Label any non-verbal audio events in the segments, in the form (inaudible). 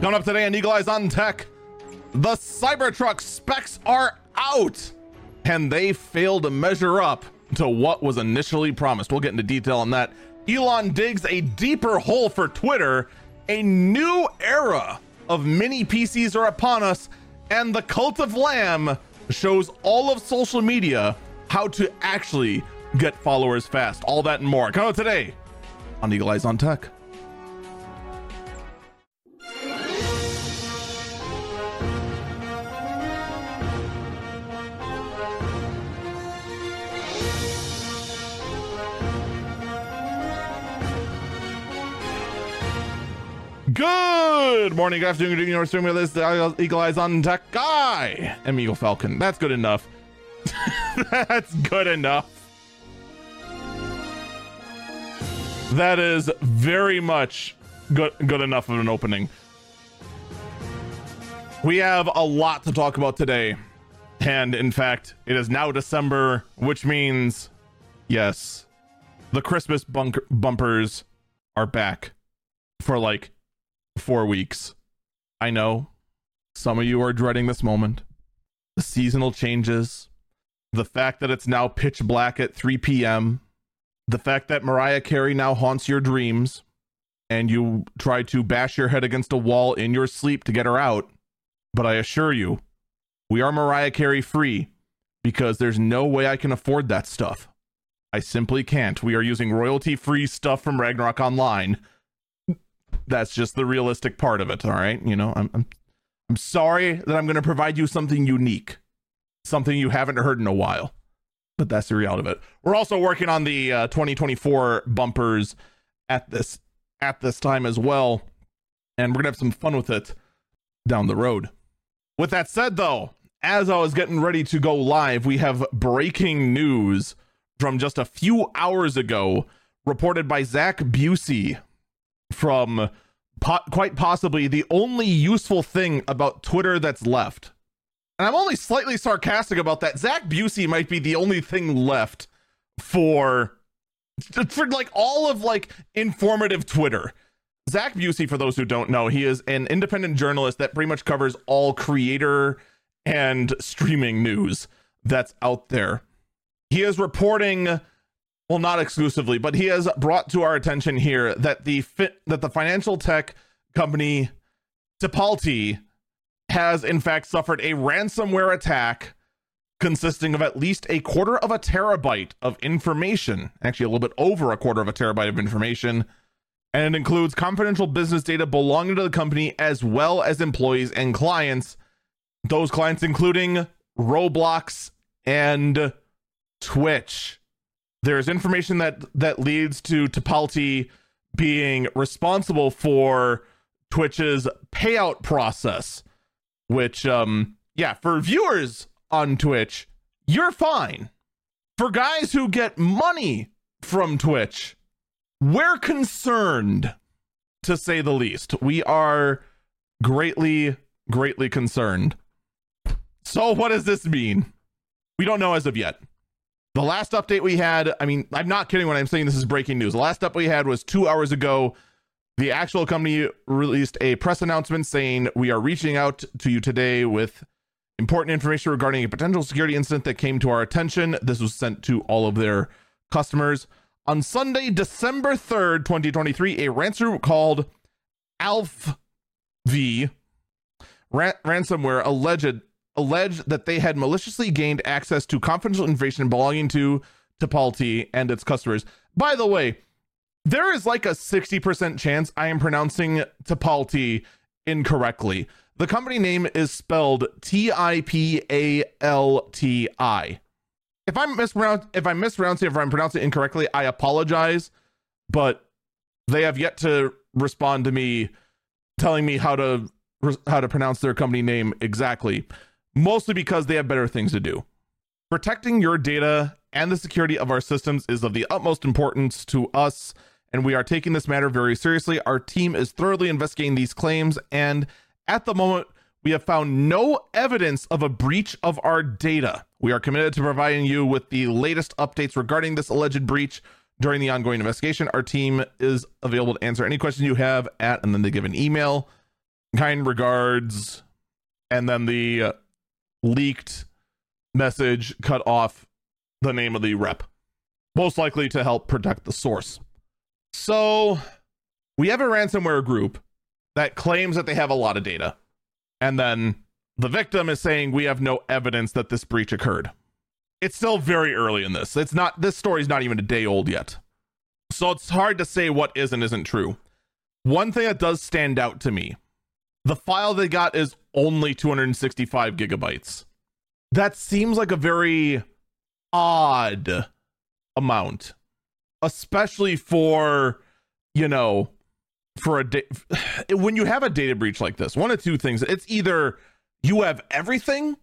Coming up today on Eagle Eyes on Tech, the Cybertruck specs are out and they fail to measure up to what was initially promised. We'll get into detail on that. Elon digs a deeper hole for Twitter. A new era of mini PCs are upon us, and the cult of Lamb shows all of social media how to actually get followers fast. All that and more. Coming up today on Eagle Eyes on Tech. Good morning, good afternoon, good evening, or streaming this the Eagle Eyes on Tech guy. Eagle Falcon. That's good enough. (laughs) That's good enough. That is very much good good enough of an opening. We have a lot to talk about today. And in fact, it is now December, which means yes, the Christmas bunk- bumpers are back for like four weeks. I know some of you are dreading this moment. The seasonal changes, the fact that it's now pitch black at 3 p.m., the fact that Mariah Carey now haunts your dreams, and you try to bash your head against a wall in your sleep to get her out. But I assure you, we are Mariah Carey free because there's no way I can afford that stuff. I simply can't. We are using royalty free stuff from Ragnarok Online that's just the realistic part of it all right? You know i'm i'm, I'm sorry that i'm going to provide you something unique something you haven't heard in a while but that's the reality of it. We're also working on the uh, 2024 bumpers at this at this time as well and we're going to have some fun with it down the road. With that said though as i was getting ready to go live we have breaking news from just a few hours ago reported by zach Bussey from po- quite possibly the only useful thing about Twitter that's left. And I'm only slightly sarcastic about that. Zach Bussey might be the only thing left for for like all of like informative Twitter. Zach Bussey, for those who don't know, he is an independent journalist that pretty much covers all creator and streaming news that's out there. He is reporting well not exclusively but he has brought to our attention here that the that the financial tech company Tipalti has in fact suffered a ransomware attack consisting of at least a quarter of a terabyte of information actually a little bit over a quarter of a terabyte of information and it includes confidential business data belonging to the company as well as employees and clients. Those clients including roblox and twitch there's information that that leads to Tipalti being responsible for Twitch's payout process, which um yeah, for viewers on Twitch, you're fine. For guys who get money from Twitch, we're concerned to say the least. We are greatly greatly concerned. So what does this mean? We don't know as of yet. The last update we had, I mean, I'm not kidding when I'm saying this is breaking news. The last update we had was two hours ago. The actual company released a press announcement saying, We are reaching out to you today with important information regarding a potential security incident that came to our attention. This was sent to all of their customers. On Sunday, December 3rd, 2023, a ransomware called Alf V ran- ransomware alleged alleged that they had maliciously gained access to confidential information belonging to Tipalti and its customers. By the way, there is like a 60% chance I am pronouncing Tipalti incorrectly. The company name is spelled T I P A L T I. If I'm mispronouncing if I'm mispronouncing if I'm pronouncing it incorrectly, I apologize, but they have yet to respond to me telling me how to how to pronounce their company name exactly mostly because they have better things to do. Protecting your data and the security of our systems is of the utmost importance to us, and we are taking this matter very seriously. Our team is thoroughly investigating these claims, and at the moment, we have found no evidence of a breach of our data. We are committed to providing you with the latest updates regarding this alleged breach during the ongoing investigation. Our team is available to answer any questions you have at, and then they give an email. Kind regards, and then the uh, leaked message cut off the name of the rep, most likely to help protect the source. So we have a ransomware group that claims that they have a lot of data, and then the victim is saying we have no evidence that this breach occurred. It's still very early in this. It's not this story's not even a day old yet. So it's hard to say what is and isn't true. One thing that does stand out to me, the file they got is only 265 gigabytes. That seems like a very odd amount, especially for, you know, for a day (sighs) when you have a data breach like this. One of two things. It's either you have everything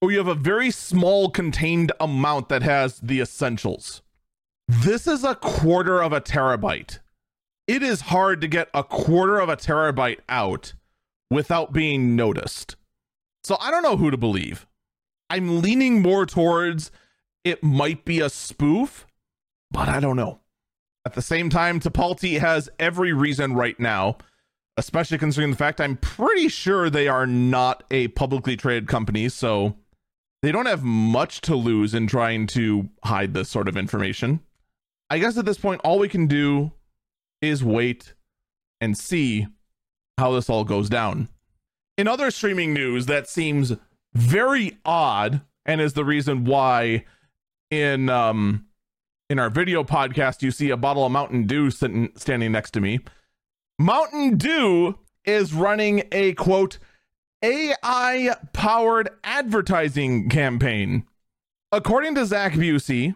or you have a very small contained amount that has the essentials. This is a quarter of a terabyte. It is hard to get a quarter of a terabyte out without being noticed. So I don't know who to believe. I'm leaning more towards it might be a spoof, but I don't know. At the same time, Tipalti has every reason right now especially considering the fact I'm pretty sure they are not a publicly traded company, so they don't have much to lose in trying to hide this sort of information. I guess at this point, all we can do is wait and see how this all goes down. In other streaming news, that seems very odd and is the reason why in um in our video podcast you see a bottle of Mountain Dew sitting standing next to me. Mountain Dew is running a quote AI powered advertising campaign. According to Zach Bussey,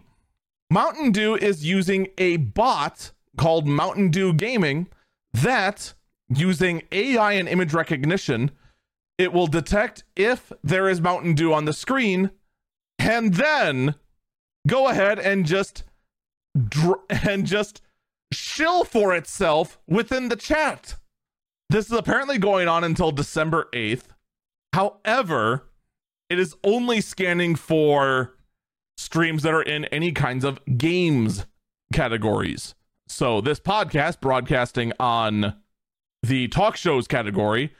Mountain Dew is using a bot called Mountain Dew Gaming that, using AI and image recognition, it will detect if there is Mountain Dew on the screen and then go ahead and just dr- (laughs) and just shill for itself within the chat. This is apparently going on until December 8th. However, it is only scanning for streams that are in any kinds of games categories. So, this podcast broadcasting on the talk shows category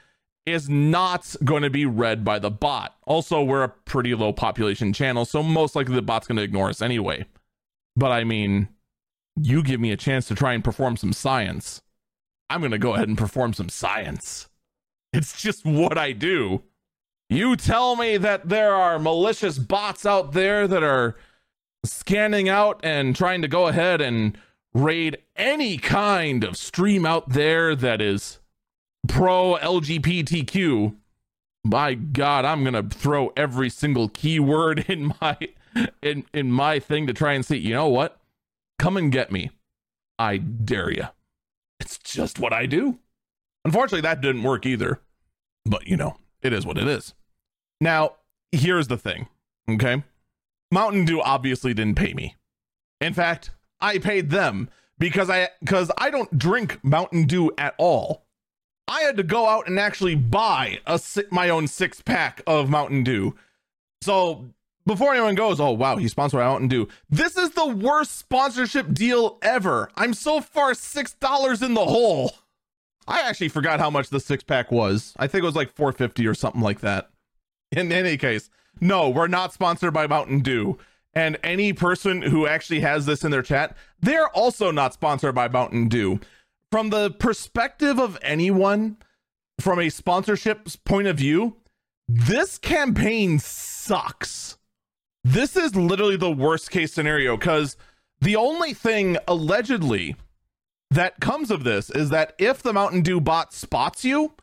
is not going to be read by the bot. Also, we're a pretty low population channel, so most likely the bot's going to ignore us anyway. But I mean, you give me a chance to try and perform some science, I'm going to go ahead and perform some science. It's just what I do. You tell me that there are malicious bots out there that are scanning out and trying to go ahead and raid any kind of stream out there that is pro LGBTQ. My God, I'm gonna throw every single keyword (laughs) in my in in my thing to try and see. You know what? Come and get me. I dare you. It's just what I do. Unfortunately, that didn't work either. But, you know, it is what it is. Now, here's the thing, okay? Mountain Dew obviously didn't pay me. In fact, I paid them because I because I don't drink Mountain Dew at all. I had to go out and actually buy a my own six pack of Mountain Dew. So before anyone goes, oh wow, he's sponsored Mountain Dew. This is the worst sponsorship deal ever. I'm so far six dollars in the hole. I actually forgot how much the six pack was. I think it was like 450 or something like that. In any case, no, we're not sponsored by Mountain Dew. And any person who actually has this in their chat, they're also not sponsored by Mountain Dew. From the perspective of anyone, from a sponsorship point of view, this campaign sucks this is literally the worst case scenario because the only thing allegedly that comes of this is that if the Mountain Dew bot spots you,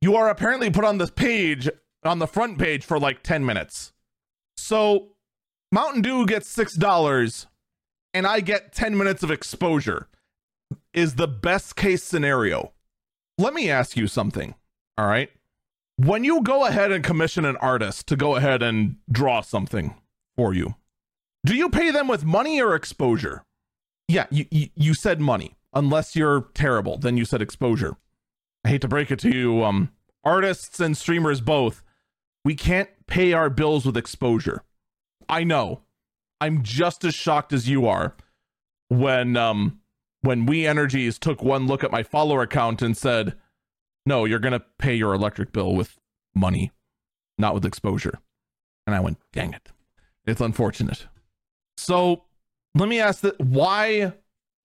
you are apparently put on the page on the front page for like 10 minutes. So Mountain Dew gets $6 and I get 10 minutes of exposure is the best case scenario. Let me ask you something. All right. When you go ahead and commission an artist to go ahead and draw something, for you. Do you pay them with money or exposure? Yeah, you, you, you said money. Unless you're terrible, then you said exposure. I hate to break it to you, um, artists and streamers both, we can't pay our bills with exposure. I know. I'm just as shocked as you are. when um when We Energies took one look at my follower account and said, "No, you're going to pay your electric bill with money, not with exposure." And I went, "Dang it. It's unfortunate." So, let me ask that why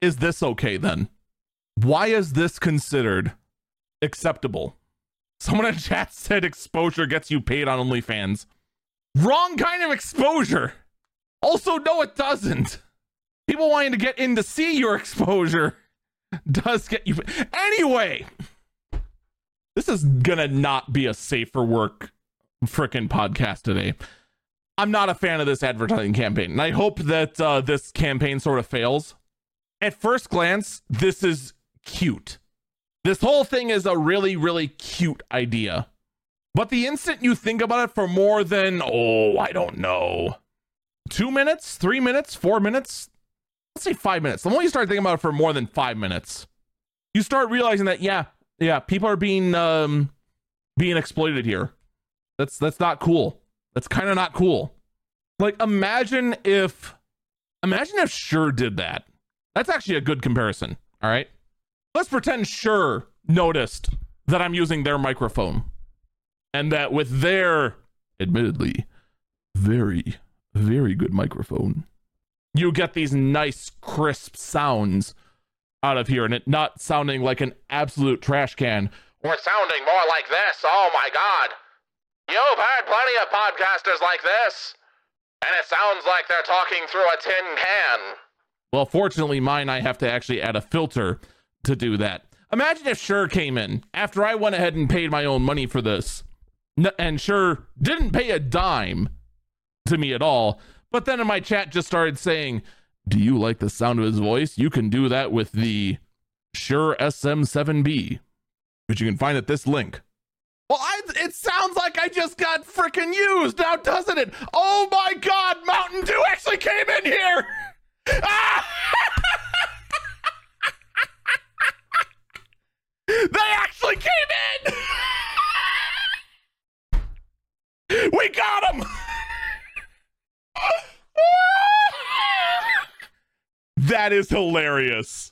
is this okay then? Why is this considered acceptable? Someone in chat (laughs) said exposure gets you paid on OnlyFans. Wrong kind of exposure. Also, no, it doesn't. People wanting to get in to see your exposure (laughs) does get you. Anyway, this is gonna not be a safer work freaking podcast today. I'm not a fan of this advertising campaign, and I hope that uh, this campaign sort of fails. At first glance, this is cute. This whole thing is a really, really cute idea. But the instant you think about it for more than, oh, I don't know, two minutes, three minutes, four minutes, let's say five minutes. The moment you start thinking about it for more than five minutes, you start realizing that, yeah, yeah, people are being um being exploited here. That's that's not cool. That's kind of not cool. Like imagine if imagine if Shure did that. That's actually a good comparison. All right. Let's pretend Shure noticed that I'm using their microphone and that with their admittedly very very good microphone you get these nice crisp sounds out of here and it not sounding like an absolute trash can or sounding more like this. Oh my god. You've heard plenty of podcasters like this and it sounds like they're talking through a tin can. Well fortunately mine i have to actually add a filter to do that. Imagine if Shure came in. After i went ahead and paid my own money for this and Shure didn't pay a dime to me at all. But then in my chat just started saying, Do you like the sound of his voice? You can do that with the Shure SM7B, which you can find at this link. Well, I, it sounds like I just got freaking used now, doesn't it? Oh my God, Mountain Dew actually came in here. (laughs) They actually came in. We got him! that is hilarious.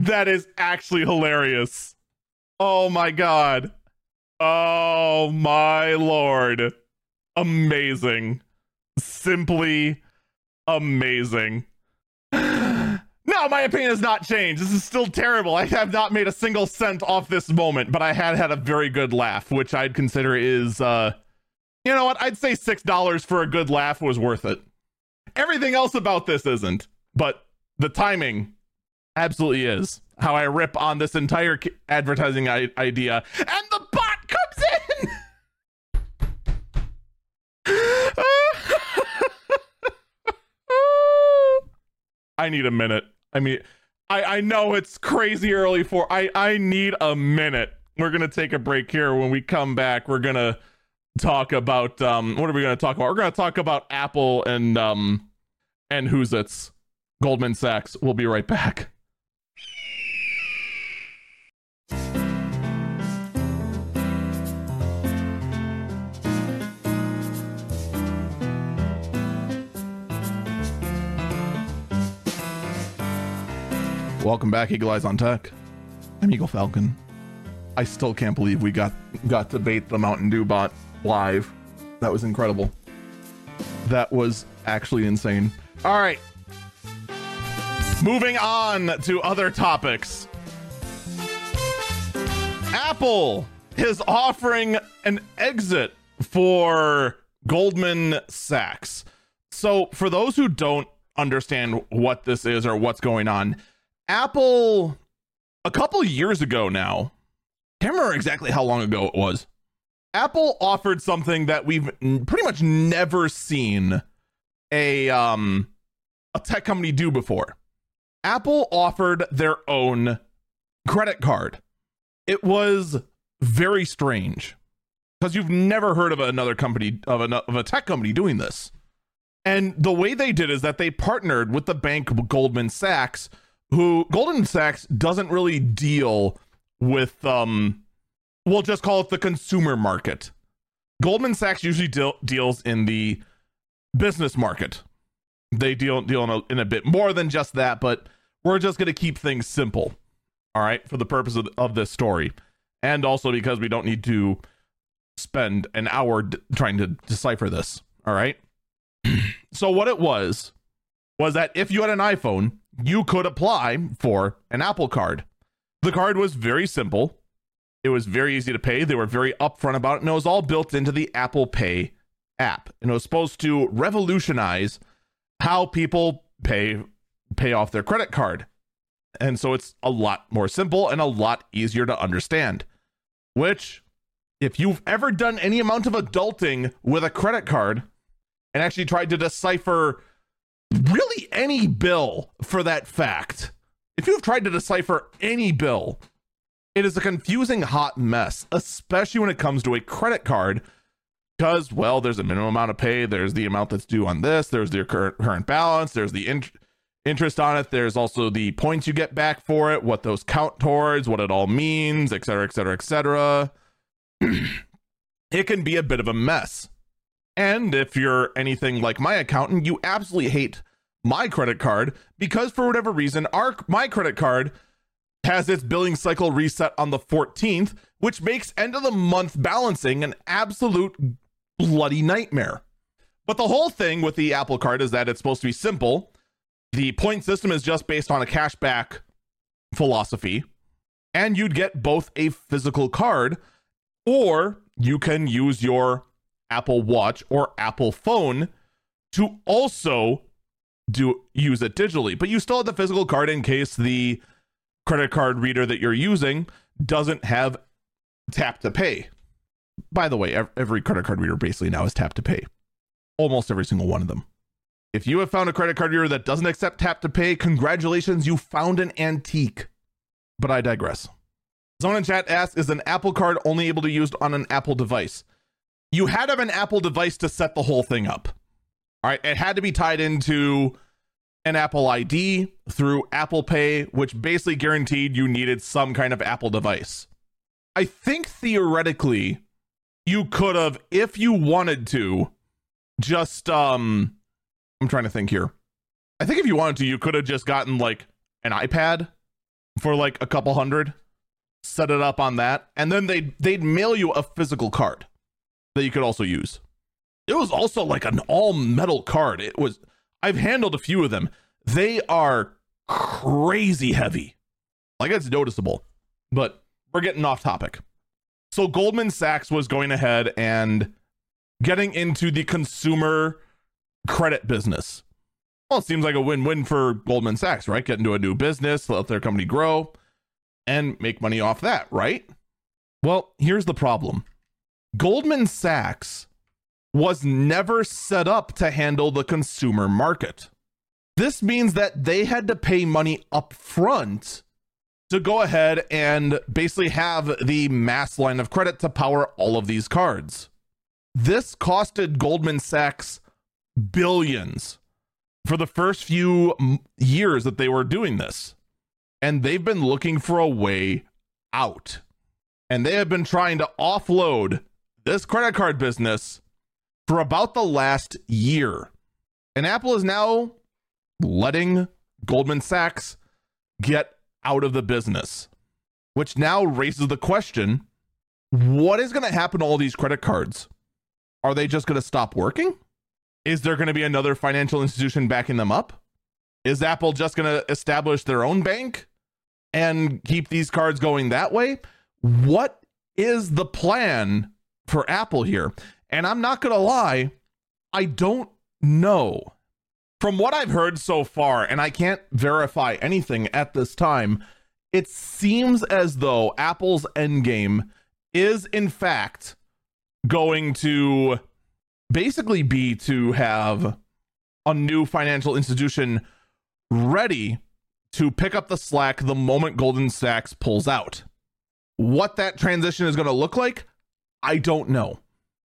That is actually hilarious. Oh my god. Oh my lord. Amazing. Simply amazing. (sighs) No, my opinion has not changed. This is still terrible. I have not made a single cent off this moment, but I had had a very good laugh, which I'd consider is uh you know what? I'd say $6 for a good laugh was worth it. Everything else about this isn't, but the timing absolutely is. How I rip on this entire advertising I- idea, and the bot comes in! (laughs) I need a minute. I mean, I, I know it's crazy early for I, I need a minute. We're gonna take a break here. When we come back, we're gonna talk about um what are we going to talk about? We're going to talk about Apple and um and who's it's Goldman Sachs. We'll be right back. Welcome back, Eagle Eyes on Tech. I'm Eagle Falcon. I still can't believe we got got to bait the Mountain Dew bot live. That was incredible. That was actually insane. All right. Moving on to other topics. Apple is offering an exit for Goldman Sachs. So, for those who don't understand what this is or what's going on, Apple, a couple years ago now, can't remember exactly how long ago it was, Apple offered something that we've pretty much never seen a um a tech company do before. Apple offered their own credit card. It was very strange because you've never heard of another company of a, of a tech company doing this. And the way they did is that they partnered with the bank Goldman Sachs, who Goldman Sachs doesn't really deal with um we'll just call it the consumer market. Goldman Sachs usually deal, deals in the business market. They deal deal in a, in a bit more than just that, but we're just going to keep things simple. All right, for the purpose of, of this story. And also because we don't need to spend an hour d- trying to decipher this. All right. (clears throat) so, what it was was that if you had an iPhone, you could apply for an Apple card. The card was very simple. It was very easy to pay. They were very upfront about it, and it was all built into the Apple Pay app. And it was supposed to revolutionize how people pay pay off their credit card. And so it's a lot more simple and a lot easier to understand. Which, if you've ever done any amount of adulting with a credit card and actually tried to decipher really any bill for that fact, if you've tried to decipher any bill, it is a confusing hot mess, especially when it comes to a credit card. Because, well, there's a minimum amount of pay, there's the amount that's due on this, there's the current, current balance, there's the int- interest on it, there's also the points you get back for it, what those count towards, what it all means, et cetera, et cetera, et cetera. (clears throat) It can be a bit of a mess. And if you're anything like my accountant, you absolutely hate my credit card because for whatever reason, our my credit card has its billing cycle reset on the 14th, which makes end of the month balancing an absolute bloody nightmare. But the whole thing with the Apple card is that it's supposed to be simple. The point system is just based on a cashback philosophy, and you'd get both a physical card or you can use your Apple Watch or Apple phone to also do use it digitally. But you still have the physical card in case the credit card reader that you're using doesn't have tap to pay. By the way, every credit card reader basically now is tap to pay. Almost every single one of them. If you have found a credit card reader that doesn't accept tap to pay, congratulations, you found an antique. But I digress. Someone in chat asks, is an Apple card only able to be used on an Apple device? You had to have an Apple device to set the whole thing up. All right. It had to be tied into an Apple ID through Apple Pay, which basically guaranteed you needed some kind of Apple device. I think theoretically you could have, if you wanted to, just um I'm trying to think here. I think if you wanted to, you could have just gotten like an iPad for like a couple hundred set it up on that, and then they'd they'd mail you a physical card that you could also use. It was also like an all metal card. It was I've handled a few of them. They are crazy heavy. Like it's noticeable. But we're getting off topic. So Goldman Sachs was going ahead and getting into the consumer credit business. Well, it seems like a win-win for Goldman Sachs, right? Get into a new business, let their company grow and make money off that, right? Well, here's the problem Goldman Sachs was never set up to handle the consumer market. This means that they had to pay money up front to go ahead and basically have the mass line of credit to power all of these cards. This costed Goldman Sachs billions for the first few years that they were doing this and they've been looking for a way out. And they have been trying to offload this credit card business for about the last year. And Apple is now letting Goldman Sachs get out of the business, which now raises the question what is going to happen to all these credit cards? Are they just going to stop working? Is there going to be another financial institution backing them up? Is Apple just going to establish their own bank? and keep these cards going that way. What is the plan for Apple here? And I'm not going to lie, I don't know. From what I've heard so far, and I can't verify anything at this time, it seems as though Apple's endgame is, in fact, going to basically be to have a new financial institution ready to pick up the slack the moment Goldman Sachs pulls out. What that transition is going to look like, I don't know.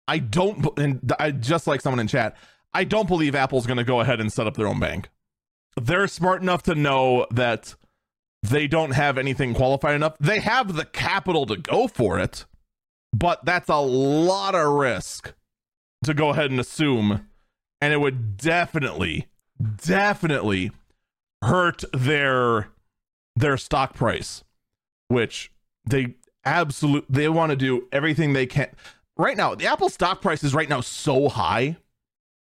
I don't, and I just like someone in chat, I don't believe Apple's going to go ahead and set up their own bank. They're smart enough to know that they don't have anything qualified enough. They have the capital to go for it, but that's a lot of risk to go ahead and assume. And it would definitely, definitely hurt their their stock price, which they absolute they want to do everything they can. Right now, the Apple stock price is right now so high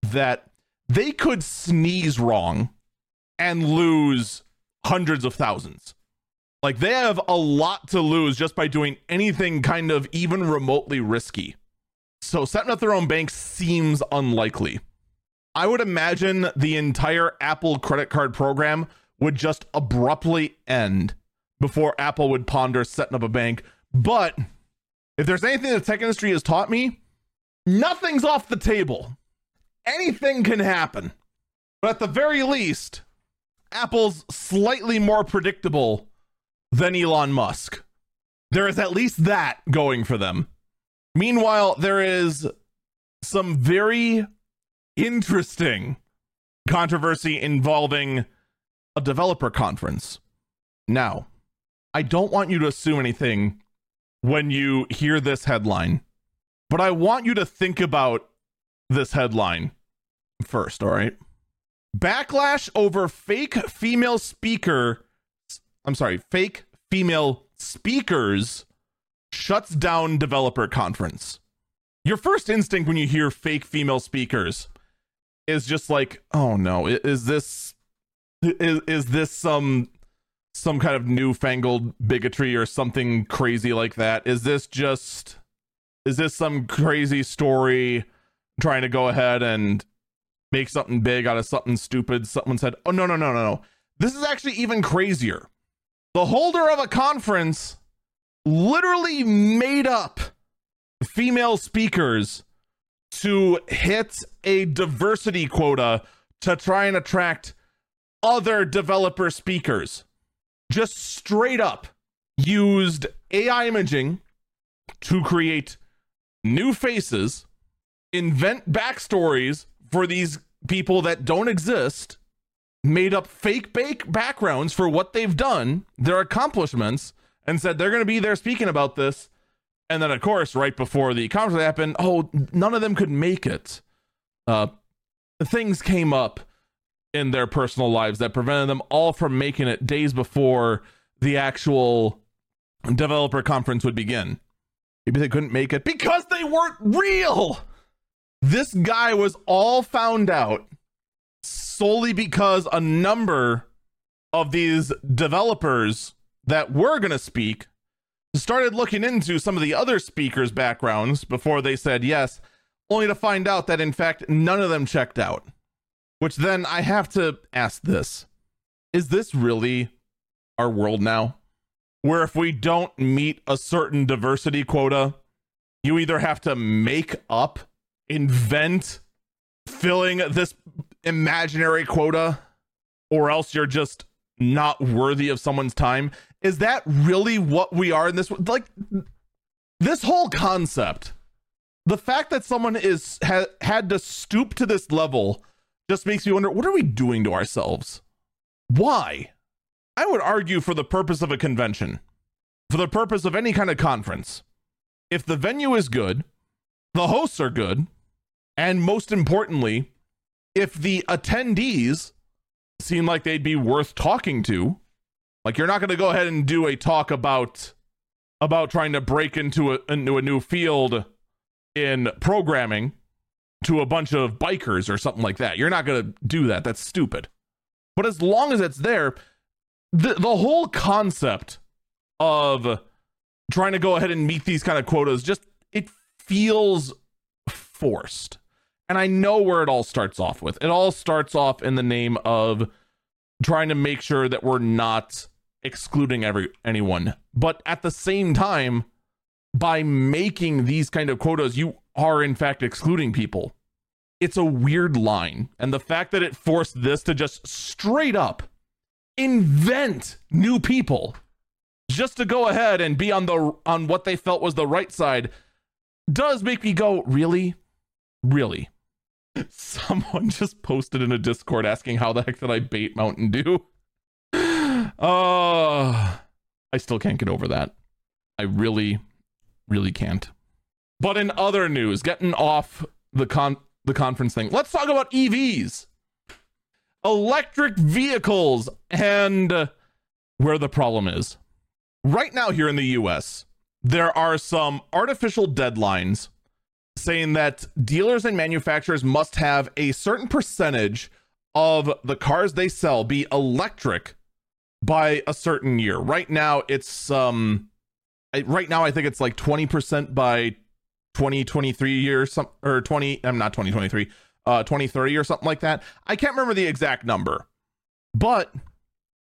that they could sneeze wrong and lose hundreds of thousands. Like they have a lot to lose just by doing anything kind of even remotely risky. So setting up their own bank seems unlikely. I would imagine the entire Apple credit card program would just abruptly end before Apple would ponder setting up a bank. But if there's anything the tech industry has taught me, nothing's off the table. Anything can happen. But at the very least, Apple's slightly more predictable than Elon Musk. There is at least that going for them. Meanwhile, there is some very interesting controversy involving a developer conference. Now, I don't want you to assume anything when you hear this headline, but I want you to think about this headline first, all right? Backlash over fake female speaker. I'm sorry, fake female speakers shuts down developer conference. Your first instinct when you hear fake female speakers is just like, oh no, is this is is this some some kind of newfangled bigotry or something crazy like that? Is this just is this some crazy story trying to go ahead and make something big out of something stupid? Someone said, "Oh no, no, no, no, no. This is actually even crazier." The holder of a conference literally made up female speakers to hit a diversity quota to try and attract other developer speakers. Just straight up used AI imaging to create new faces, invent backstories for these people that don't exist, made up fake bake backgrounds for what they've done, their accomplishments, and said they're going to be there speaking about this. And then, of course, right before the conference happened, oh, none of them could make it. Uh, things came up in their personal lives that prevented them all from making it days before the actual developer conference would begin. Maybe they couldn't make it because they weren't real. This guy was all found out solely because a number of these developers that were going to speak started looking into some of the other speakers' backgrounds before they said yes, only to find out that in fact none of them checked out. Which then I have to ask this Is this really our world now? Where if we don't meet a certain diversity quota, you either have to make up, invent, filling this imaginary quota, or else you're just not worthy of someone's time. Is that really what we are in this? Like, this whole concept, the fact that someone is ha- had to stoop to this level just makes me wonder what are we doing to ourselves? Why? I would argue for the purpose of a convention, for the purpose of any kind of conference. If the venue is good, the hosts are good, and most importantly, if the attendees seem like they'd be worth talking to, like you're not going to go ahead and do a talk about about trying to break into a into a new field in programming to a bunch of bikers or something like that. You're not going to do that. That's stupid. But as long as it's there, the the whole concept of trying to go ahead and meet these kind of quotas just it feels forced. And I know where it all starts off with. It all starts off in the name of trying to make sure that we're not excluding every anyone. But at the same time, by making these kind of quotas, you are in fact excluding people. It's a weird line. And the fact that it forced this to just straight up invent new people just to go ahead and be on the on what they felt was the right side does make me go, really? Really? (laughs) Someone just posted in a Discord asking how the heck did I bait Mountain Dew? Oh, (sighs) I still can't get over that. I really, really can't. But in other news, getting off the con the conference thing, let's talk about EVs. electric vehicles and where the problem is. Right now, here in the US, there are some artificial deadlines saying that dealers and manufacturers must have a certain percentage of the cars they sell be electric by a certain year. Right now, it's um, right now I think it's like twenty percent by 2023 year some or 20 I'm not 2023 uh 2030 or something like that. I can't remember the exact number. But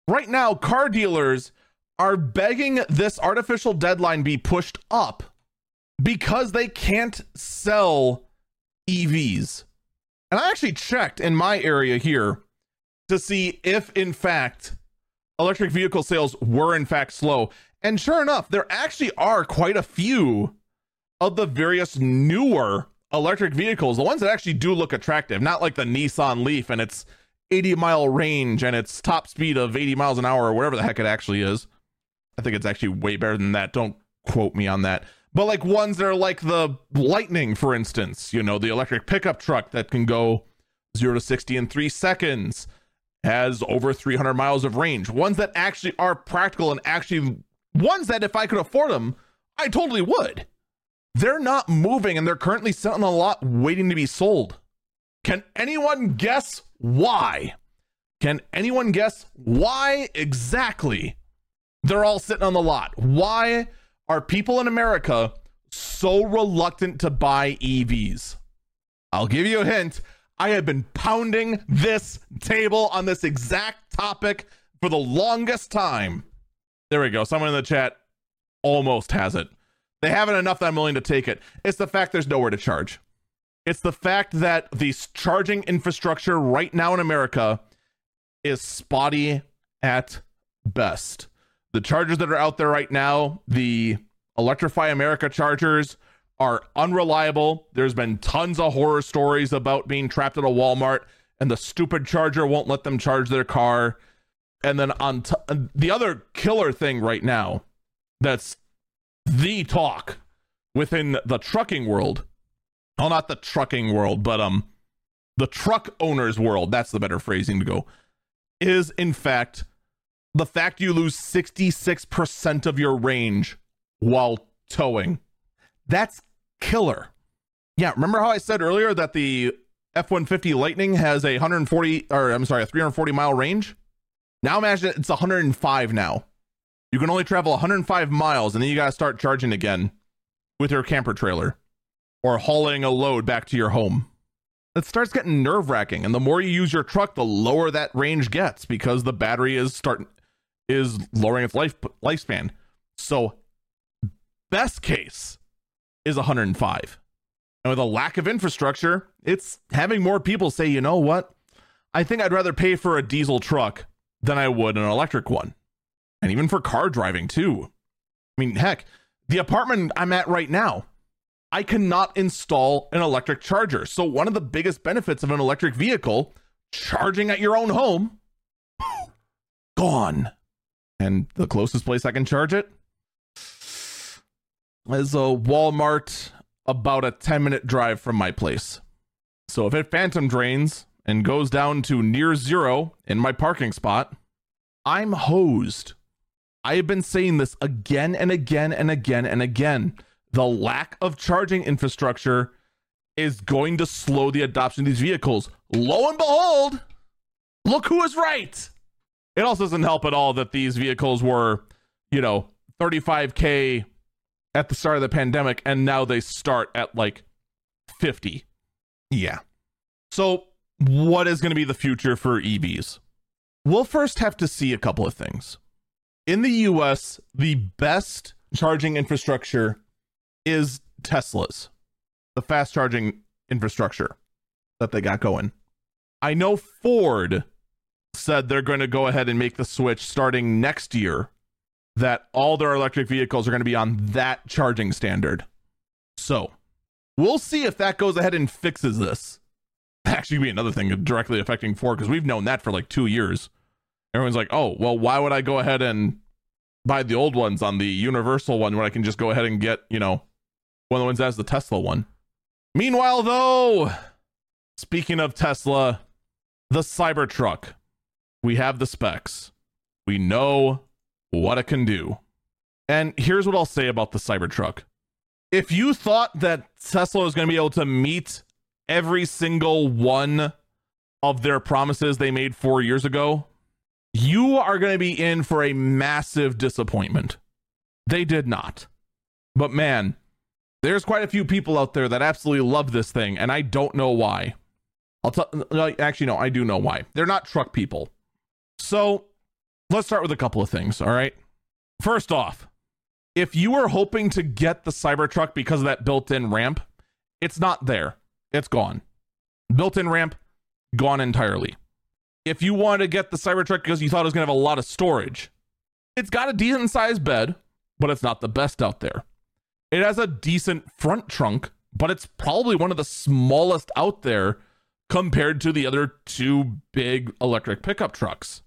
right now car dealers are begging this artificial deadline be pushed up because they can't sell EVs. And I actually checked in my area here to see if in fact electric vehicle sales were in fact slow. And sure enough, there actually are quite a few of the various newer electric vehicles, the ones that actually do look attractive, not like the Nissan Leaf and its 80 mile range and its top speed of 80 miles an hour or whatever the heck it actually is. I think it's actually way better than that. Don't quote me on that. But like ones that are like the Lightning, for instance, you know, the electric pickup truck that can go zero to 60 in three seconds, has over 300 miles of range. Ones that actually are practical and actually ones that if I could afford them, I totally would. They're not moving and they're currently sitting on a lot waiting to be sold. Can anyone guess why? Can anyone guess why exactly they're all sitting on the lot? Why are people in America so reluctant to buy EVs? I'll give you a hint. I have been pounding this table on this exact topic for the longest time. There we go. Someone in the chat almost has it. They haven't enough that I'm willing to take it. It's the fact there's nowhere to charge. It's the fact that the charging infrastructure right now in America is spotty at best. The chargers that are out there right now, the Electrify America chargers, are unreliable. There's been tons of horror stories about being trapped at a Walmart and the stupid charger won't let them charge their car. And then on t- the other killer thing right now that's the talk within the trucking world. Well, not the trucking world, but um the truck owners world, that's the better phrasing to go, is in fact the fact you lose 66% of your range while towing. That's killer. Yeah, remember how I said earlier that the F-150 Lightning has a 140 or I'm sorry, a 340 mile range? Now imagine it's 105 now. You can only travel 105 miles and then you got to start charging again with your camper trailer or hauling a load back to your home. It starts getting nerve wracking. And the more you use your truck, the lower that range gets because the battery is starting is lowering its life lifespan. So best case is 105. And with a lack of infrastructure, it's having more people say, you know what? I think I'd rather pay for a diesel truck than I would an electric one and even for car driving too. I mean, heck, the apartment I'm at right now, I cannot install an electric charger. So, one of the biggest benefits of an electric vehicle, charging at your own home, (gasps) gone. And the closest place I can charge it is a Walmart about a 10 minute drive from my place. So, if it phantom drains and goes down to near zero in my parking spot, I'm hosed. I have been saying this again and again and again and again. The lack of charging infrastructure is going to slow the adoption of these vehicles. Lo and behold, look who is right. It also doesn't help at all that these vehicles were, you know, 35K at the start of the pandemic and now they start at like 50. Yeah. So, what is going to be the future for EVs? We'll first have to see a couple of things in the US, the best charging infrastructure is Tesla's, the fast charging infrastructure that they got going. I know Ford said they're going to go ahead and make the switch starting next year, that all their electric vehicles are going to be on that charging standard. So we'll see if that goes ahead and fixes this. (laughs) Actually, be another thing directly affecting Ford because we've known that for like two years everyone's like, oh, well, why would I go ahead and buy the old ones on the universal one when I can just go ahead and get, you know, one of the ones that has the Tesla one? Meanwhile, though, speaking of Tesla, The Cybertruck. We have the specs. We know what it can do. And here's what I'll say about the Cybertruck. If you thought that Tesla was going to be able to meet every single one of their promises they made four years ago, you are going to be in for a massive disappointment. They did not. But man, there's quite a few people out there that absolutely love this thing, and I don't know why. I'll tell. Actually, no, I do know why. They're not truck people. So let's start with a couple of things. All right. First off, if you were hoping to get the Cybertruck because of that built-in ramp, it's not there. It's gone. Built-in ramp gone entirely. If you wanted to get the Cybertruck because you thought it was going to have a lot of storage, it's got a decent sized bed, but it's not the best out there. It has a decent front trunk, but it's probably one of the smallest out there compared to the other two big electric pickup trucks.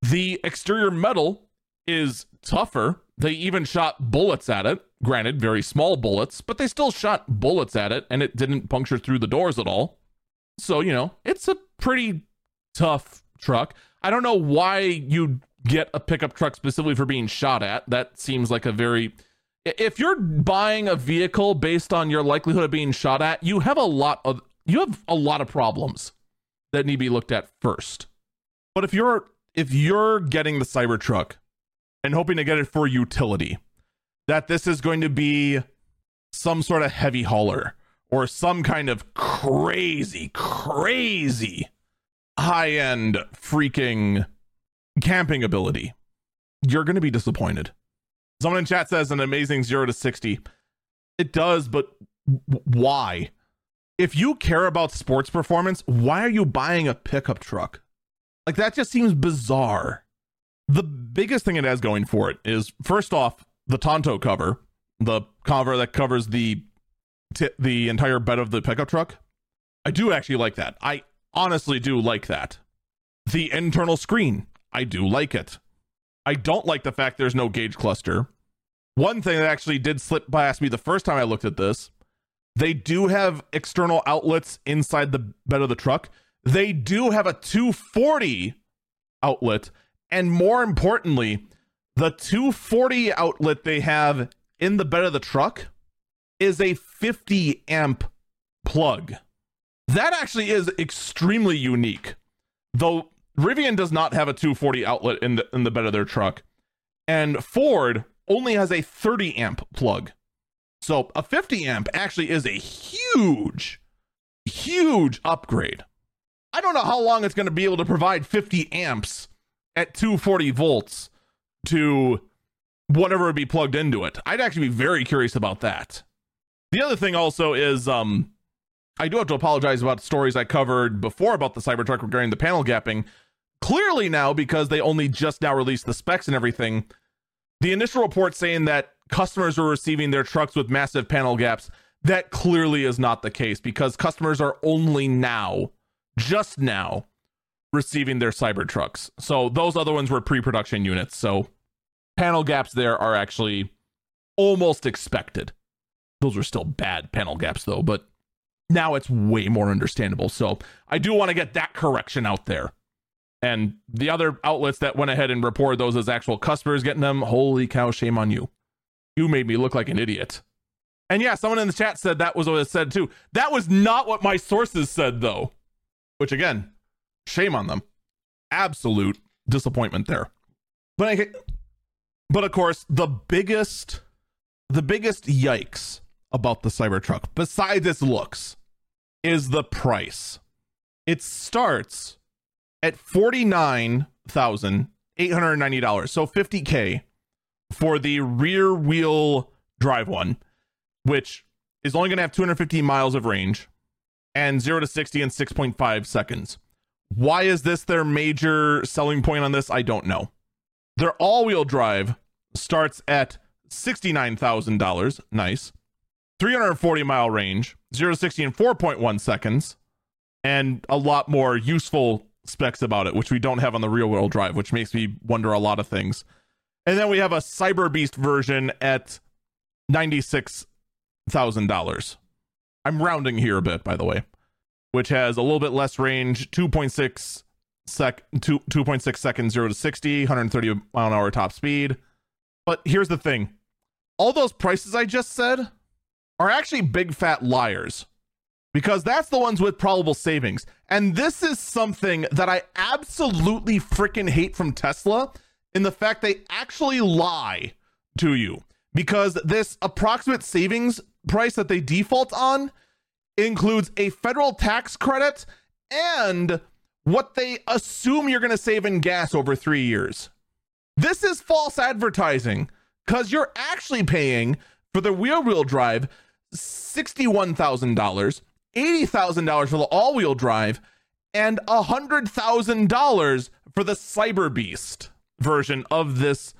The exterior metal is tougher. They even shot bullets at it. Granted, very small bullets, but they still shot bullets at it and it didn't puncture through the doors at all. So, you know, it's a pretty tough truck. I don't know why you get a pickup truck specifically for being shot at. That seems like a very if you're buying a vehicle based on your likelihood of being shot at, you have a lot of you have a lot of problems that need to be looked at first. But if you're if you're getting the Cybertruck and hoping to get it for utility, that this is going to be some sort of heavy hauler or some kind of crazy, crazy high end freaking camping ability, you're going to be disappointed. Someone in chat says an amazing zero to 60. It does, but w- why? If you care about sports performance, why are you buying a pickup truck? Like, that just seems bizarre. The biggest thing it has going for it is first off, the tonneau cover, the cover that covers the t- the entire bed of the pickup truck. I do actually like that. I honestly do like that. The internal screen, I do like it. I don't like the fact there's no gauge cluster. One thing that actually did slip past me the first time I looked at this, they do have external outlets inside the bed of the truck. They do have a 240 outlet. And more importantly, the 240 outlet they have in the bed of the truck is a 50 amp plug. That actually is extremely unique. Though Rivian does not have a 240 outlet in the in the bed of their truck, and Ford only has a 30 amp plug. So a 50 amp actually is a huge, huge upgrade. I don't know how long it's going to be able to provide 50 amps at 240 volts to whatever would be plugged into it. I'd actually be very curious about that. The other thing also is um I do have to apologize about stories I covered before about the Cybertruck regarding the panel gapping. Clearly now, because they only just now released the specs and everything, the initial report saying that customers are receiving their trucks with massive panel gaps, that clearly is not the case because customers are only now, just now, receiving their Cybertrucks. So those other ones were pre-production units. So panel gaps there are actually almost expected. Those are still bad panel gaps though, but now it's way more understandable. So I do want to get that correction out there. And the other outlets that went ahead and reported those as actual customers getting them, holy cow, shame on you. You made me look like an idiot. And yeah, someone in the chat said that was what it said too. That was not what my sources said though. Which again, shame on them. Absolute disappointment there. But I, but of course, the biggest the biggest yikes about the Cybertruck, besides its looks, is the price. It starts at $49,890, so 50K for the rear wheel drive one, which is only going to have 250 miles of range and 0 to 60 in 6.5 seconds. Why is this their major selling point on this? I don't know. Their all wheel drive starts at $69,000. Nice. 340 mile range, 0 to 60 in 4.1 seconds, and a lot more useful specs about it, which we don't have on the rear wheel drive, which makes me wonder a lot of things. And then we have a Cyber Beast version at $96,000. I'm rounding here a bit, by the way. which has a little bit less range, 2.6 sec 2 2.6 seconds 0 to 60, 130 mile an hour top speed. But here's the thing. All those prices I just said are actually big fat liars. Because that's the ones with probable savings. And this is something that I absolutely freaking hate from Tesla in the fact they actually lie to you. Because this approximate savings price that they default on includes a federal tax credit and what they assume you're going to save in gas over three years. This is false advertising because you're actually paying for the rear wheel drive $61,000, $80,000 for the all wheel drive, and $100,000 for the Cyber Beast version of this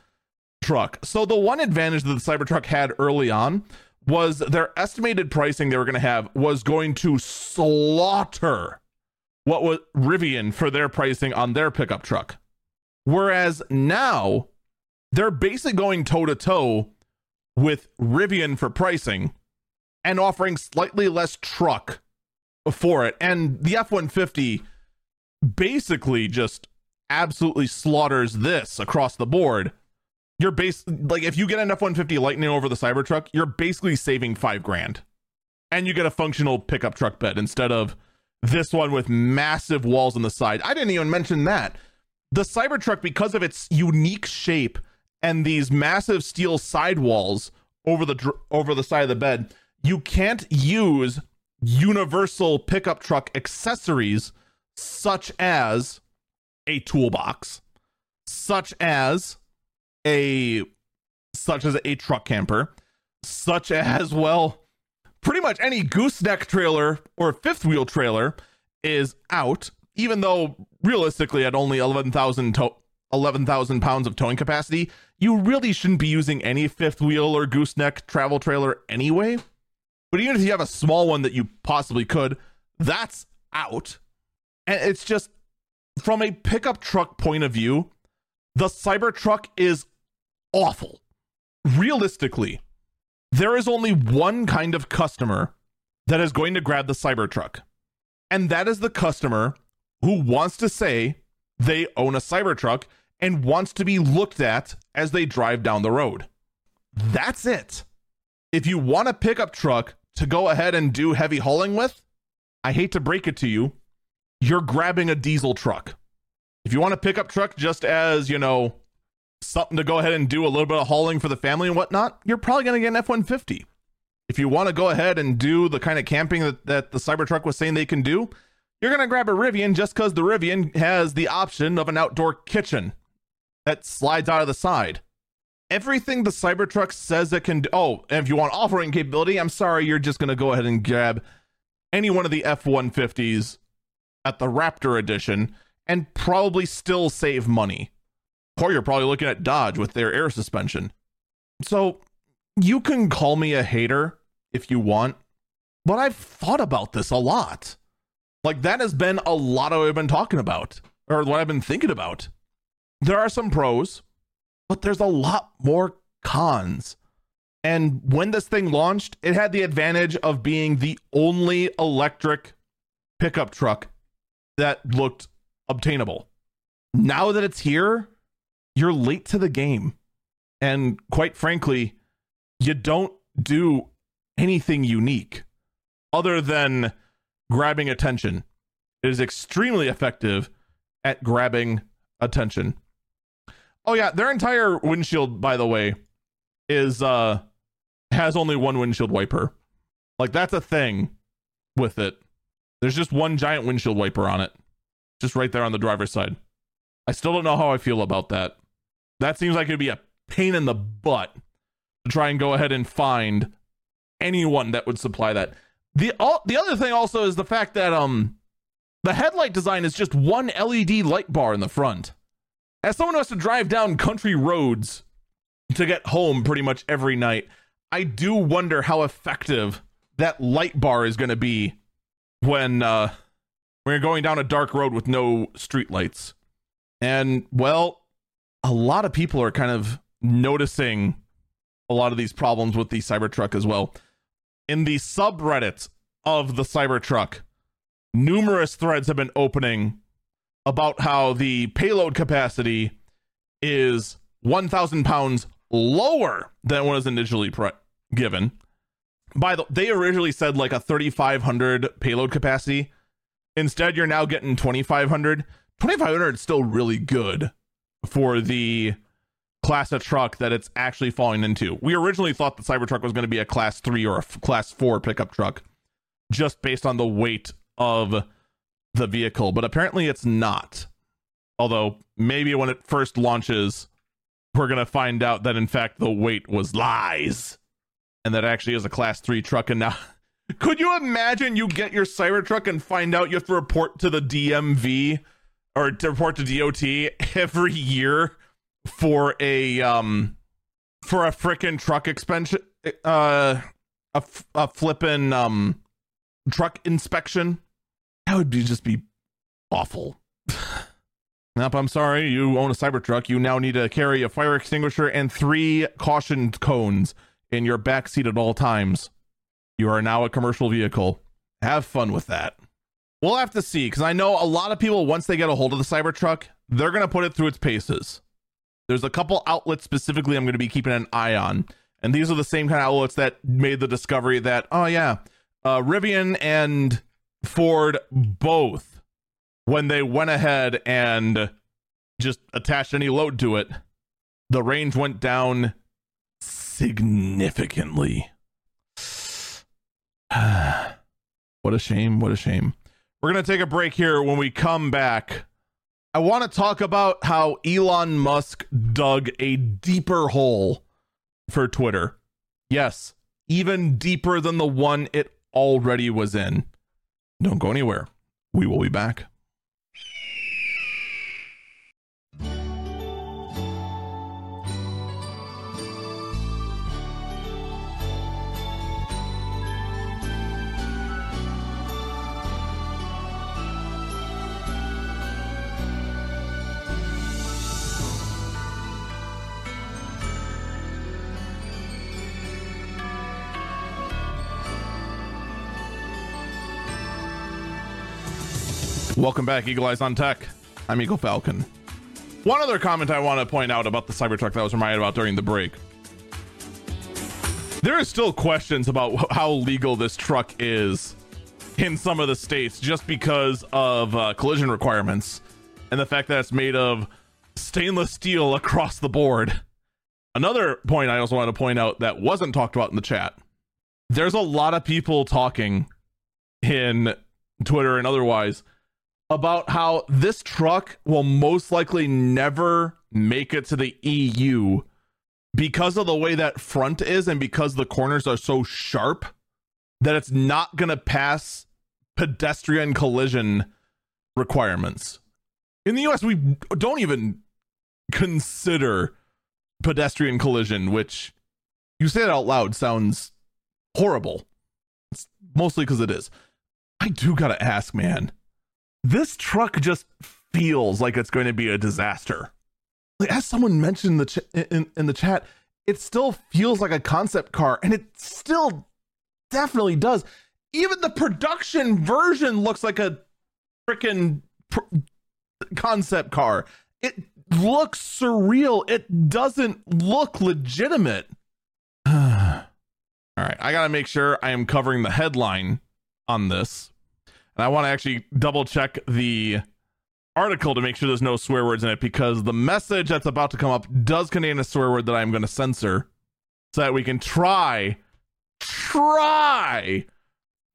truck. So, the one advantage that the Cybertruck had early on was their estimated pricing they were going to have was going to slaughter what was Rivian for their pricing on their pickup truck. Whereas now they're basically going toe to toe with Rivian for pricing and offering slightly less truck for it. And the F 150 basically just absolutely slaughters this across the board. You're base like if you get an F 150 Lightning over the Cybertruck, you're basically saving five grand. And you get a functional pickup truck bed instead of this one with massive walls on the side. I didn't even mention that. The Cybertruck, because of its unique shape and these massive steel sidewalls over the over the side of the bed, you can't use universal pickup truck accessories such as a toolbox, such as a such as a truck camper, such as well pretty much any gooseneck trailer or fifth wheel trailer is out, even though realistically at only 11,000 to- 11,000 pounds of towing capacity, you really shouldn't be using any fifth wheel or gooseneck travel trailer anyway. But even if you have a small one that you possibly could, that's out. And it's just from a pickup truck point of view, the Cybertruck is awful. Realistically, there is only one kind of customer that is going to grab the Cybertruck, and that is the customer who wants to say they own a Cybertruck and wants to be looked at as they drive down the road. That's it. If you want a pickup truck to go ahead and do heavy hauling with, I hate to break it to you, you're grabbing a diesel truck. If you want a pickup truck just as, you know, something to go ahead and do a little bit of hauling for the family and whatnot, you're probably going to get an F 150. If you want to go ahead and do the kind of camping that, that the Cybertruck was saying they can do, you're going to grab a Rivian just because the Rivian has the option of an outdoor kitchen that slides out of the side. Everything the Cybertruck says it can do. Oh, and if you want off roading capability, I'm sorry, you're just going to go ahead and grab any one of the F 150s at the Raptor edition and probably still save money or you're probably looking at Dodge with their air suspension. So you can call me a hater if you want, but I've thought about this a lot. Like that has been a lot of what I've been talking about, or what I've been thinking about. There are some pros, but there's a lot more cons. And when this thing launched, it had the advantage of being the only electric pickup truck that looked obtainable. Now that it's here, you're late to the game. And quite frankly, you don't do anything unique other than grabbing attention. It is extremely effective at grabbing attention. Oh yeah, their entire windshield, by the way, is uh has only one windshield wiper. Like that's a thing with it. There's just one giant windshield wiper on it. Just right there on the driver's side. I still don't know how I feel about that. That seems like it'd be a pain in the butt to try and go ahead and find anyone that would supply that. The all, the other thing also is the fact that um the headlight design is just one LED light bar in the front. As someone who has to drive down country roads to get home pretty much every night, I do wonder how effective that light bar is going to be when uh when you're going down a dark road with no street lights. And well, a lot of people are kind of noticing a lot of these problems with the Cybertruck as well. In the subreddit of the Cybertruck, numerous threads have been opening about how the payload capacity is 1,000 pounds lower than what was initially pre- given. By the they originally said like a 3,500 payload capacity. Instead, you're now getting 2,500. 2,500 is still really good for the class of truck that it's actually falling into. We originally thought the Cybertruck was going to be a class three or a f- class four pickup truck, just based on the weight of the vehicle, but apparently it's not. Although maybe when it first launches, we're to find out that in fact the weight was lies and that actually is a class 3 truck and now (laughs) could you imagine you get your Cybertruck and find out you have to report to the DMV or to report to DOT every year for a um for a freaking truck expansion uh a, a flippin um truck inspection that would be just be awful Nope, I'm sorry. You own a Cybertruck. You now need to carry a fire extinguisher and three caution cones in your back seat at all times. You are now a commercial vehicle. Have fun with that. We'll have to see because I know a lot of people, once they get a hold of the Cybertruck, they're going to put it through its paces. There's a couple outlets specifically I'm going to be keeping an eye on. And these are the same kind of outlets that made the discovery that, oh, yeah, uh, Rivian and Ford both when they went ahead and just attached any load to it, the range went down significantly. (sighs) what a shame. What a shame. We're going to take a break here. When we come back, I want to talk about how Elon Musk dug a deeper hole for Twitter. Yes, even deeper than the one it already was in. Don't go anywhere. We will be back. Welcome back, Eagle Eyes on Tech. I'm Eagle Falcon. One other comment I want to point out about the Cybertruck that I was reminded about during the break. There are still questions about how legal this truck is in some of the states just because of uh, collision requirements and the fact that it's made of stainless steel across the board. Another point I also want to point out that wasn't talked about in the chat. There's a lot of people talking in Twitter and otherwise about how this truck will most likely never make it to the EU because of the way that front is and because the corners are so sharp that it's not going to pass pedestrian collision requirements. In the US, we don't even consider pedestrian collision, which you say it out loud sounds horrible. It's mostly because it is. I do got to ask, man this truck just feels like it's going to be a disaster. Like, as someone mentioned in the ch- in, in the chat, it still feels like a concept car, and it still definitely does. Even the production version looks like a freaking pr- concept car. It looks surreal. It doesn't look legitimate. (sighs) All right, I got to make sure I am covering the headline on this and I want to actually double check the article to make sure there's no swear words in it because the message that's about to come up does contain a swear word that I'm going to censor so that we can try, try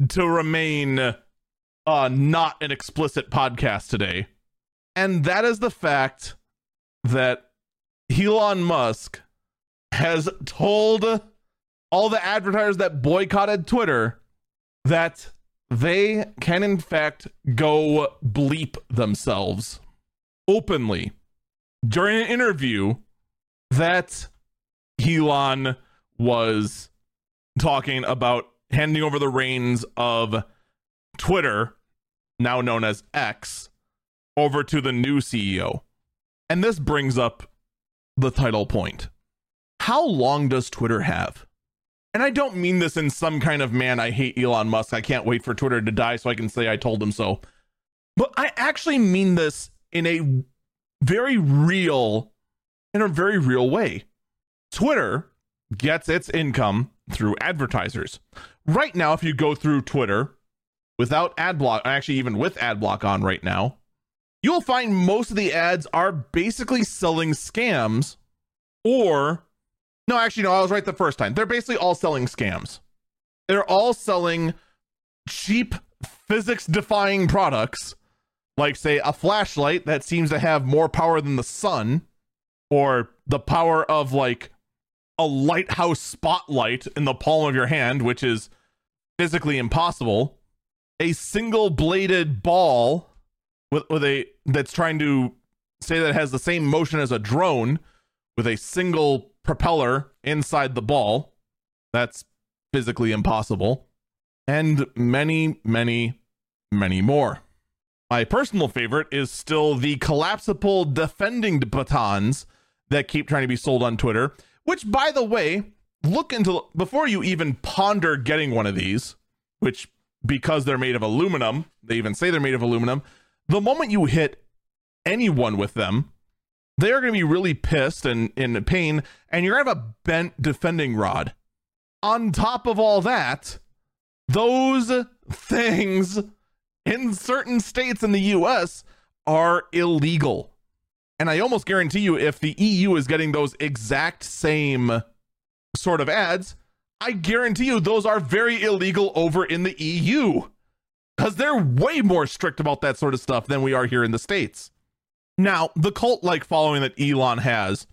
to remain uh, not an explicit podcast today. And that is the fact that Elon Musk has told all the advertisers that boycotted Twitter that they can in fact go bleep themselves openly during an interview that Elon was talking about handing over the reins of Twitter, now known as X, over to the new CEO. And this brings up the title point. How long does Twitter have? And I don't mean this in some kind of man, I hate Elon Musk. I can't wait for Twitter to die so I can say I told him so. But I actually mean this in a very real, in a very real way. Twitter gets its income through advertisers. Right now, if you go through Twitter without ad block, actually, even with ad block on right now, you'll find most of the ads are basically selling scams or no, actually, no, I was right the first time. They're basically all selling scams. They're all selling cheap physics defying products, like, say, a flashlight that seems to have more power than the sun, or the power of, like, a lighthouse spotlight in the palm of your hand, which is physically impossible. A single bladed ball with, with a that's trying to say that has the same motion as a drone with a single propeller inside the ball. That's physically impossible. And many, many, many more. My personal favorite is still the collapsible defending batons that keep trying to be sold on Twitter, which, by the way, look into before you even ponder getting one of these, which because they're made of aluminum, they even say they're made of aluminum. The moment you hit anyone with them, they're going to be really pissed and in pain, and you're going to have a bent defending rod. On top of all that, those things in certain states in the US are illegal. And I almost guarantee you, if the EU is getting those exact same sort of ads, I guarantee you those are very illegal over in the EU because they're way more strict about that sort of stuff than we are here in the States. Now, the cult like following that Elon has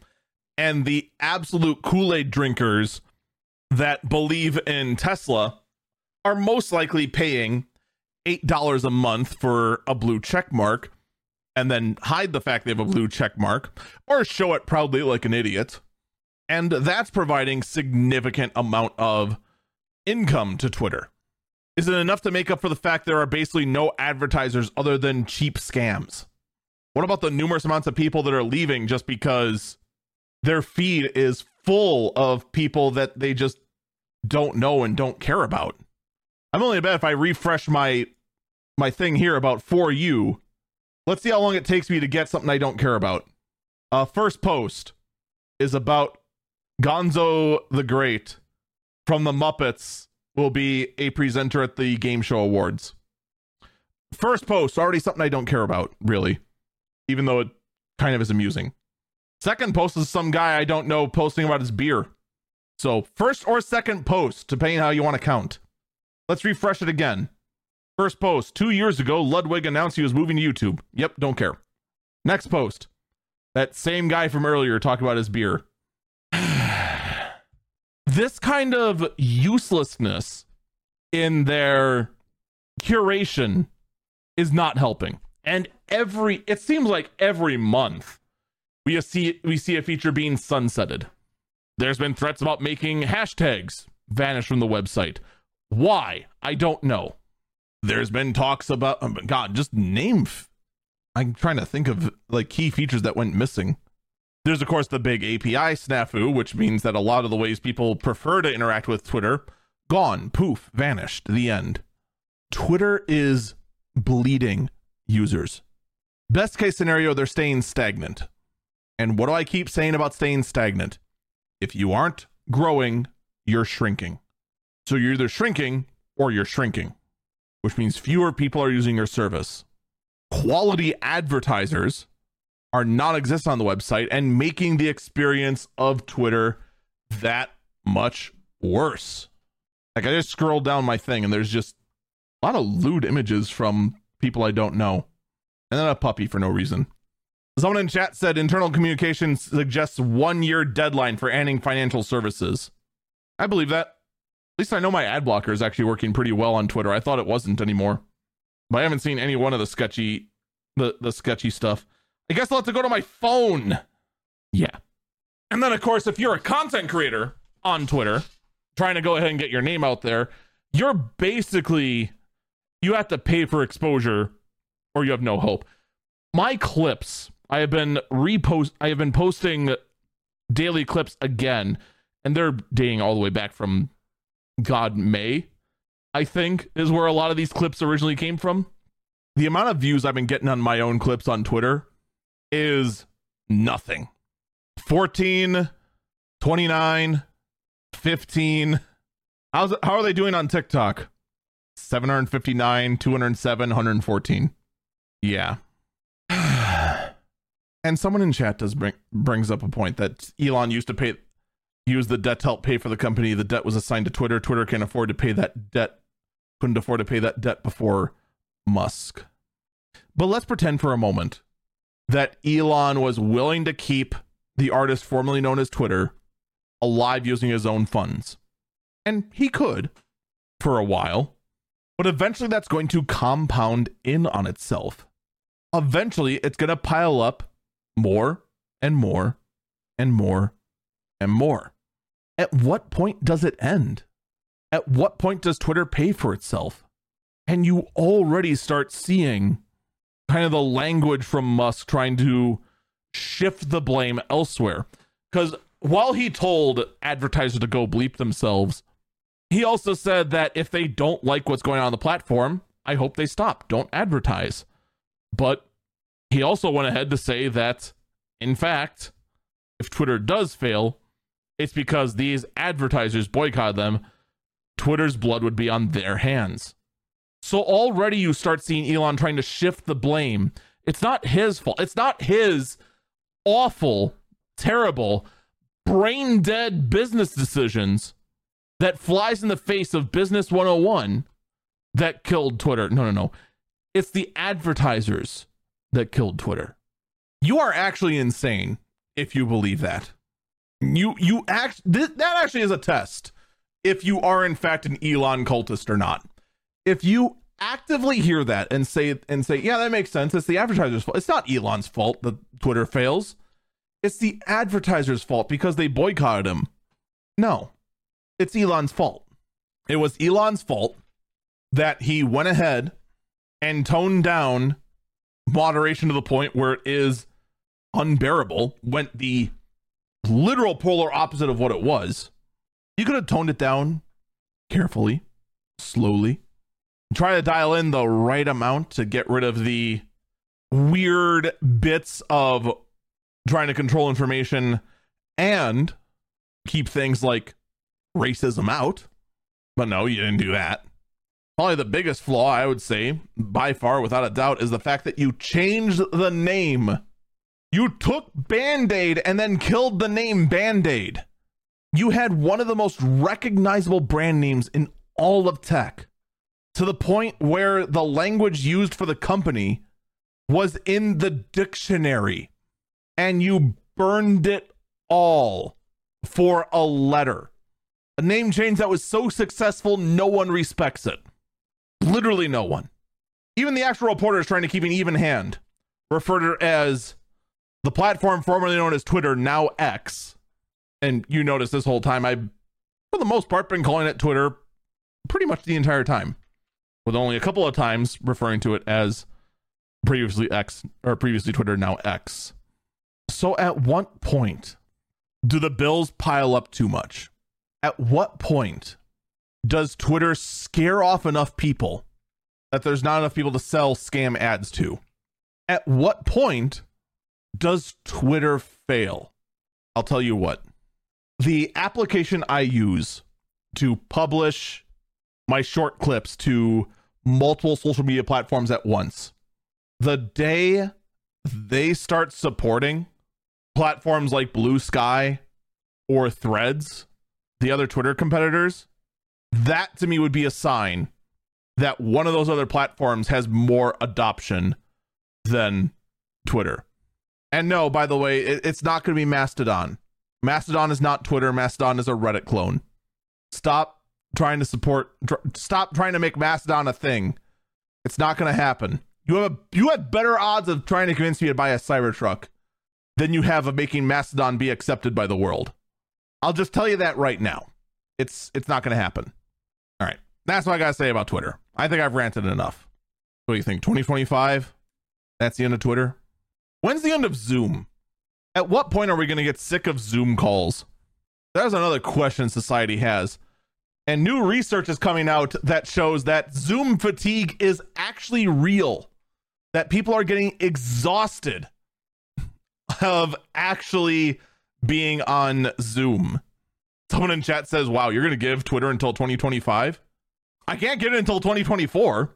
and the absolute Kool Aid drinkers that believe in Tesla are most likely paying $8 a month for a blue check mark and then hide the fact they have a blue check mark or show it proudly like an idiot. And that's providing significant amount of income to Twitter. Is it enough to make up for the fact there are basically no advertisers other than cheap scams? What about the numerous amounts of people that are leaving just because their feed is full of people that they just don't know and don't care about? I'm only bet if I refresh my my thing here about for you. Let's see how long it takes me to get something I don't care about. Uh first post is about Gonzo the Great from the Muppets will be a presenter at the game show awards. First post, already something I don't care about, really even though it kind of is amusing. Second post is some guy I don't know posting about his beer. So, first or second post, depending how you want to count. Let's refresh it again. First post, two years ago, Ludwig announced he was moving to YouTube. Yep, don't care. Next post, that same guy from earlier talking about his beer. (sighs) this kind of uselessness in their curation is not helping. And every it seems like every month we see we see a feature being sunsetted. There's been threats about making hashtags vanish from the website. Why? I don't know. There's been talks about oh God, just name. F- I'm trying to think of like key features that went missing. There's of course the big API snafu, which means that a lot of the ways people prefer to interact with Twitter gone, poof, vanished. The end. Twitter is bleeding users. Best case scenario, they're staying stagnant. And what do I keep saying about staying stagnant? If you aren't growing, you're shrinking. So you're either shrinking or you're shrinking, which means fewer people are using your service. Quality advertisers are non existent on the website and making the experience of Twitter that much worse. Like I just scrolled down my thing and there's just a lot of lewd images from people I don't know and then a puppy for no reason. Someone in chat said internal communications suggests one year deadline for ending financial services. I believe that. At least I know my ad blocker is actually working pretty well on Twitter. I thought it wasn't anymore. But I haven't seen any one of the sketchy the, the sketchy stuff. I guess I'll have to go to my phone. Yeah. And then of course, if you're a content creator on Twitter, trying to go ahead and get your name out there, you're basically you have to pay for exposure or you have no hope. My clips, I have been repost I have been posting daily clips again, and they're dating all the way back from God May, I think, is where a lot of these clips originally came from. The amount of views I've been getting on my own clips on Twitter is nothing. 14, 29, 15. How's how are they doing on TikTok? 759, 207, 114. Yeah. (sighs) and someone in chat does bring brings up a point that Elon used to pay use the debt to help pay for the company. The debt was assigned to Twitter. Twitter can't afford to pay that debt. Couldn't afford to pay that debt before Musk. But let's pretend for a moment that Elon was willing to keep the artist formerly known as Twitter alive using his own funds. And he could for a while, but eventually that's going to compound in on itself. Eventually, it's going to pile up more and more and more and more. At what point does it end? At what point does Twitter pay for itself? And you already start seeing kind of the language from Musk trying to shift the blame elsewhere. Because while he told advertisers to go bleep themselves, he also said that if they don't like what's going on on the platform, I hope they stop. Don't advertise. But he also went ahead to say that, in fact, if Twitter does fail, it's because these advertisers boycott them. Twitter's blood would be on their hands. So already you start seeing Elon trying to shift the blame. It's not his fault. It's not his awful, terrible, brain dead business decisions that flies in the face of business 101 that killed Twitter. No, no, no. It's the advertisers that killed Twitter. You are actually insane if you believe that. You you act th- that actually is a test if you are in fact an Elon cultist or not. If you actively hear that and say and say, yeah, that makes sense. It's the advertiser's fault. It's not Elon's fault that Twitter fails. It's the advertiser's fault because they boycotted him. No, it's Elon's fault. It was Elon's fault that he went ahead and toned down moderation to the point where it is unbearable, went the literal polar opposite of what it was. You could have toned it down carefully, slowly, try to dial in the right amount to get rid of the weird bits of trying to control information and keep things like racism out. But no, you didn't do that. Probably the biggest flaw, I would say, by far, without a doubt, is the fact that you changed the name. You took Band Aid and then killed the name Band Aid. You had one of the most recognizable brand names in all of tech to the point where the language used for the company was in the dictionary and you burned it all for a letter. A name change that was so successful, no one respects it. Literally no one. Even the actual reporter is trying to keep an even hand. Referred to as the platform formerly known as Twitter, now X. And you notice this whole time, I've, for the most part, been calling it Twitter pretty much the entire time, with only a couple of times referring to it as previously X or previously Twitter, now X. So at what point do the bills pile up too much? At what point does Twitter scare off enough people that there's not enough people to sell scam ads to? At what point does Twitter fail? I'll tell you what. The application I use to publish my short clips to multiple social media platforms at once, the day they start supporting platforms like Bluesky or Threads, the other Twitter competitors, that to me would be a sign that one of those other platforms has more adoption than Twitter. And no, by the way, it, it's not going to be Mastodon. Mastodon is not Twitter. Mastodon is a Reddit clone. Stop trying to support. Tr- stop trying to make Mastodon a thing. It's not going to happen. You have a, you have better odds of trying to convince me to buy a Cybertruck than you have of making Mastodon be accepted by the world. I'll just tell you that right now. It's it's not going to happen. All right. That's what I got to say about Twitter. I think I've ranted enough. What do you think? 2025? That's the end of Twitter? When's the end of Zoom? At what point are we going to get sick of Zoom calls? That's another question society has. And new research is coming out that shows that Zoom fatigue is actually real. That people are getting exhausted (laughs) of actually being on Zoom. Someone in chat says, Wow, you're going to give Twitter until 2025? I can't get it until 2024.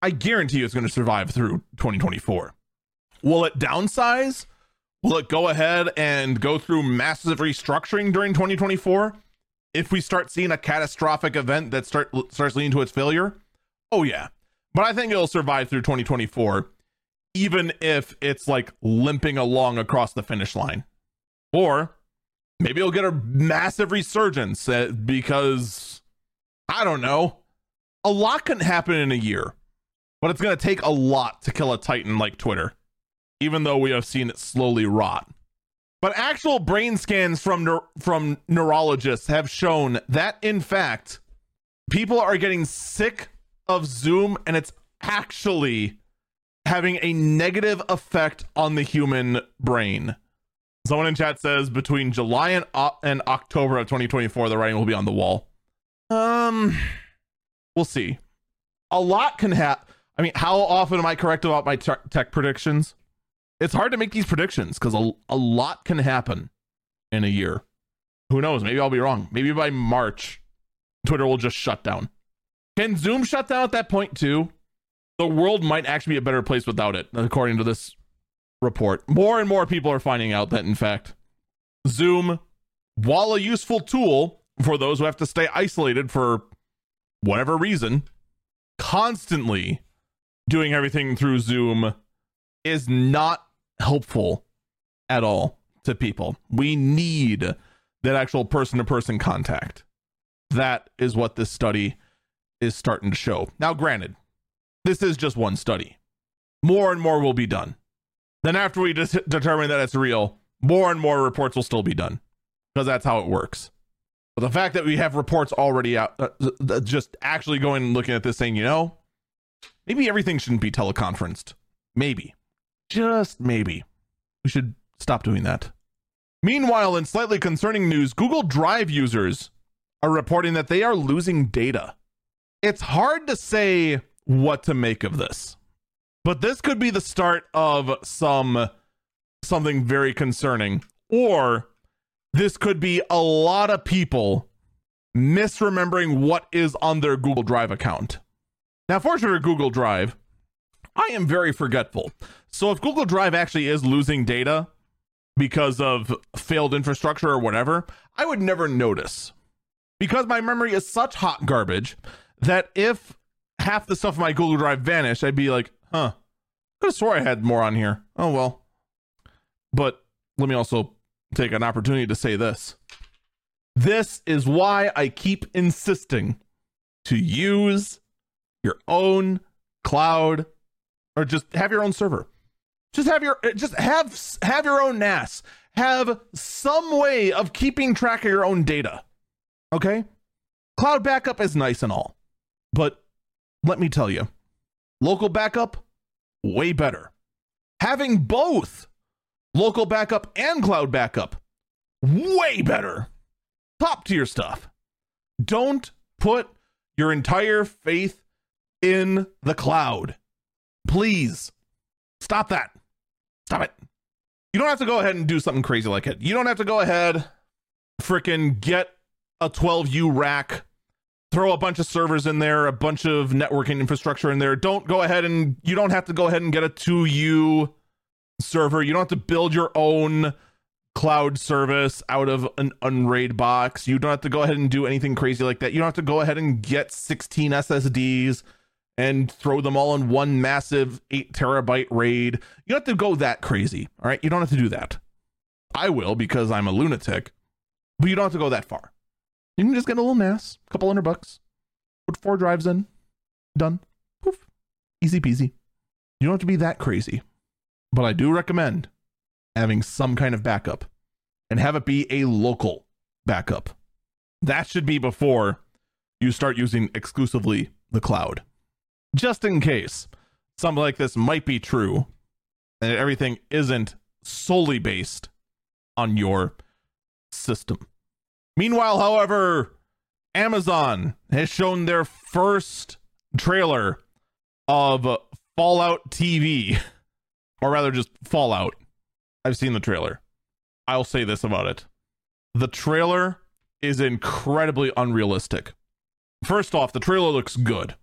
I guarantee you it's going to survive through 2024. Will it downsize? Will it go ahead and go through massive restructuring during 2024? If we start seeing a catastrophic event that start starts leading to its failure, oh yeah. But I think it'll survive through 2024, even if it's like limping along across the finish line. Or maybe it'll get a massive resurgence because I don't know. A lot can happen in a year, but it's going to take a lot to kill a titan like Twitter, even though we have seen it slowly rot. But actual brain scans from from neurologists have shown that in fact people are getting sick of Zoom and it's actually having a negative effect on the human brain. Someone in chat says between July and, uh, and October of 2024, the writing will be on the wall. Um, we'll see. A lot can happen. I mean, how often am I correct about my te- tech predictions? It's hard to make these predictions because a, a lot can happen in a year. Who knows? Maybe I'll be wrong. Maybe by March, Twitter will just shut down. Can Zoom shut down at that point too? The world might actually be a better place without it, according to this report. More and more people are finding out that, in fact, Zoom, while a useful tool for those who have to stay isolated for whatever reason, constantly doing everything through Zoom is not helpful at all to people. We need that actual person to person contact. That is what this study is starting to show. Now, granted, this is just one study. More and more will be done. Then, after we determine that it's real, more and more reports will still be done because that's how it works. But the fact that we have reports already out, uh, just actually going and looking at this, saying, you know, maybe everything shouldn't be teleconferenced. Maybe, just maybe, we should stop doing that. Meanwhile, in slightly concerning news, Google Drive users are reporting that they are losing data. It's hard to say what to make of this. But this could be the start of some something very concerning. Or this could be a lot of people misremembering what is on their Google Drive account. Now, fortunately, Google Drive, I am very forgetful. So if Google Drive actually is losing data because of failed infrastructure or whatever, I would never notice. Because my memory is such hot garbage that if half the stuff in my Google Drive vanished, I'd be like, huh, could have swore I had more on here. Oh well. But let me also take an opportunity to say this. This is why I keep insisting to use your own cloud or just have your own server. Just have your eh, just have have your own NAS. Have some way of keeping track of your own data. Okay? Cloud backup is nice and all. But let me tell you, local backup way better. Having both local backup and cloud backup, way better. Top tier stuff. Don't put your entire faith in the cloud. Please stop that. Stop it. You don't have to go ahead and do something crazy like it. You don't have to go ahead, freaking get a 12U rack throw a bunch of servers in there, a bunch of networking infrastructure in there. Don't go ahead and you don't have to go ahead and get a 2U server. You don't have to build your own cloud service out of an unraid box. You don't have to go ahead and do anything crazy like that. You don't have to go ahead and get 16 SSDs and throw them all in one massive 8 terabyte raid. You don't have to go that crazy. All right? You don't have to do that. I will because I'm a lunatic. But you don't have to go that far. You can just get a little NAS, a couple hundred bucks, put four drives in, done. Poof. Easy peasy. You don't have to be that crazy. But I do recommend having some kind of backup and have it be a local backup. That should be before you start using exclusively the cloud. Just in case something like this might be true and everything isn't solely based on your system. Meanwhile, however, Amazon has shown their first trailer of Fallout TV, (laughs) or rather just Fallout. I've seen the trailer. I'll say this about it the trailer is incredibly unrealistic. First off, the trailer looks good,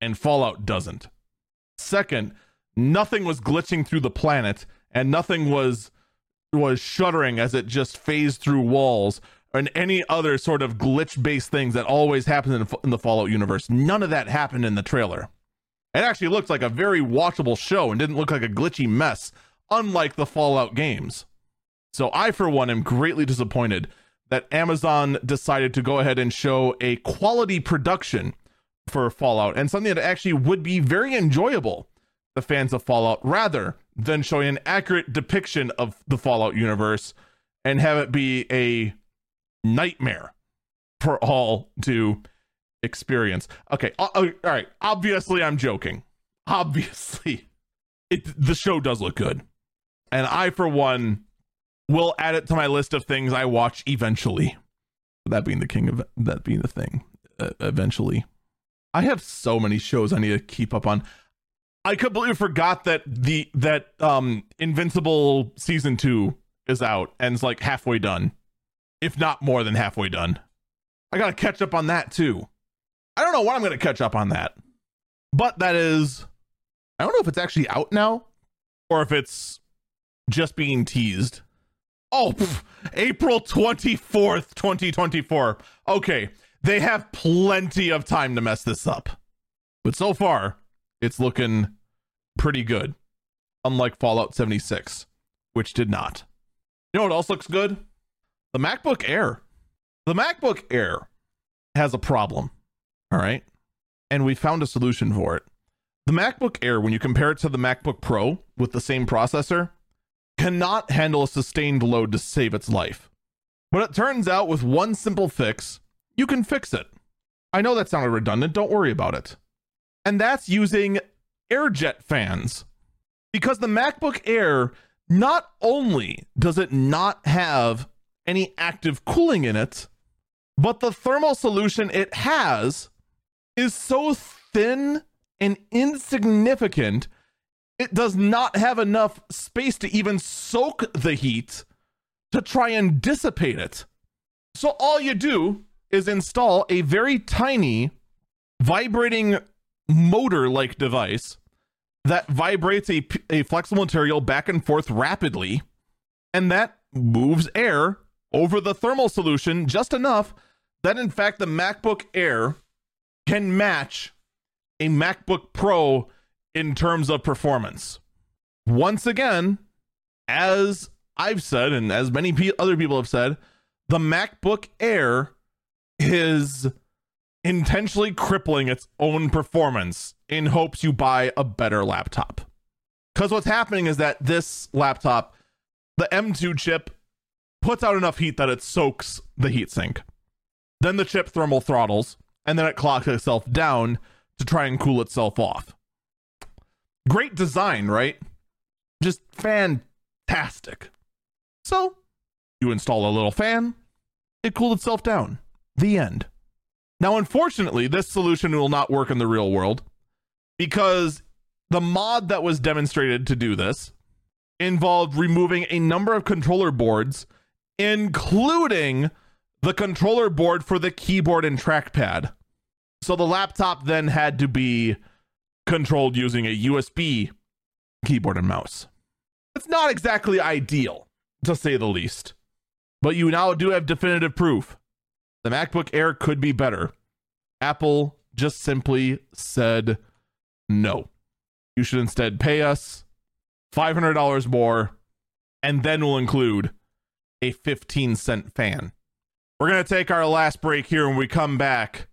and Fallout doesn't. Second, nothing was glitching through the planet, and nothing was was shuddering as it just phased through walls and any other sort of glitch based things that always happen in, in the Fallout universe. None of that happened in the trailer. It actually looked like a very watchable show and didn't look like a glitchy mess, unlike the Fallout games. So I, for one, am greatly disappointed that Amazon decided to go ahead and show a quality production for Fallout and something that actually would be very enjoyable the fans of Fallout rather than showing an accurate depiction of the Fallout universe and have it be a nightmare for all to experience. Okay, uh, uh, all right. Obviously, I'm joking. Obviously, it the show does look good, and I, for one, will add it to my list of things I watch eventually. That being the king of that being the thing, uh, eventually. I have so many shows I need to keep up on. I completely forgot that the that um Invincible season two is out and it's like halfway done, if not more than halfway done. I gotta catch up on that too. I don't know what I'm gonna catch up on that, but that is, I don't know if it's actually out now or if it's just being teased. Oh, pff, April 24th, 2024. Okay, they have plenty of time to mess this up. But so far, it's looking pretty good. Unlike Fallout 76, which did not. You know what else looks good? The MacBook Air. The MacBook Air has a problem. All right. And we found a solution for it. The MacBook Air, when you compare it to the MacBook Pro with the same processor, cannot handle a sustained load to save its life. But it turns out with one simple fix, you can fix it. I know that sounded redundant, don't worry about it. And that's using airjet fans. Because the MacBook Air, not only does it not have any active cooling in it, but the thermal solution it has is so thin and insignificant it does not have enough space to even soak the heat to try and dissipate it. So all you do is install a very tiny vibrating motor like device that vibrates a, a flexible material back and forth rapidly, and that moves air over the thermal solution just enough that, in fact, the MacBook Air can match a MacBook Pro in terms of performance. Once again, as I've said, and as many other people have said, the MacBook Air is intentionally crippling its own performance in hopes you buy a better laptop. Because what's happening is that this laptop, the M2 chip, puts out enough heat that it soaks the heatsink. Then the chip thermal throttles, and then it clocks itself down to try and cool itself off. Great design, right? Just fantastic. So, you install a little fan, it cooled itself down. The end. Now, unfortunately, this solution will not work in the real world because the mod that was demonstrated to do this involved removing a number of controller boards, including the controller board for the keyboard and trackpad. So the laptop then had to be controlled using a USB keyboard and mouse. It's not exactly ideal, to say the least. But you now do have definitive proof. The MacBook Air could be better. Apple just simply said no. You should instead pay us $500 more, and then we'll include a 15 cent fan. We're going to take our last break here when we come back.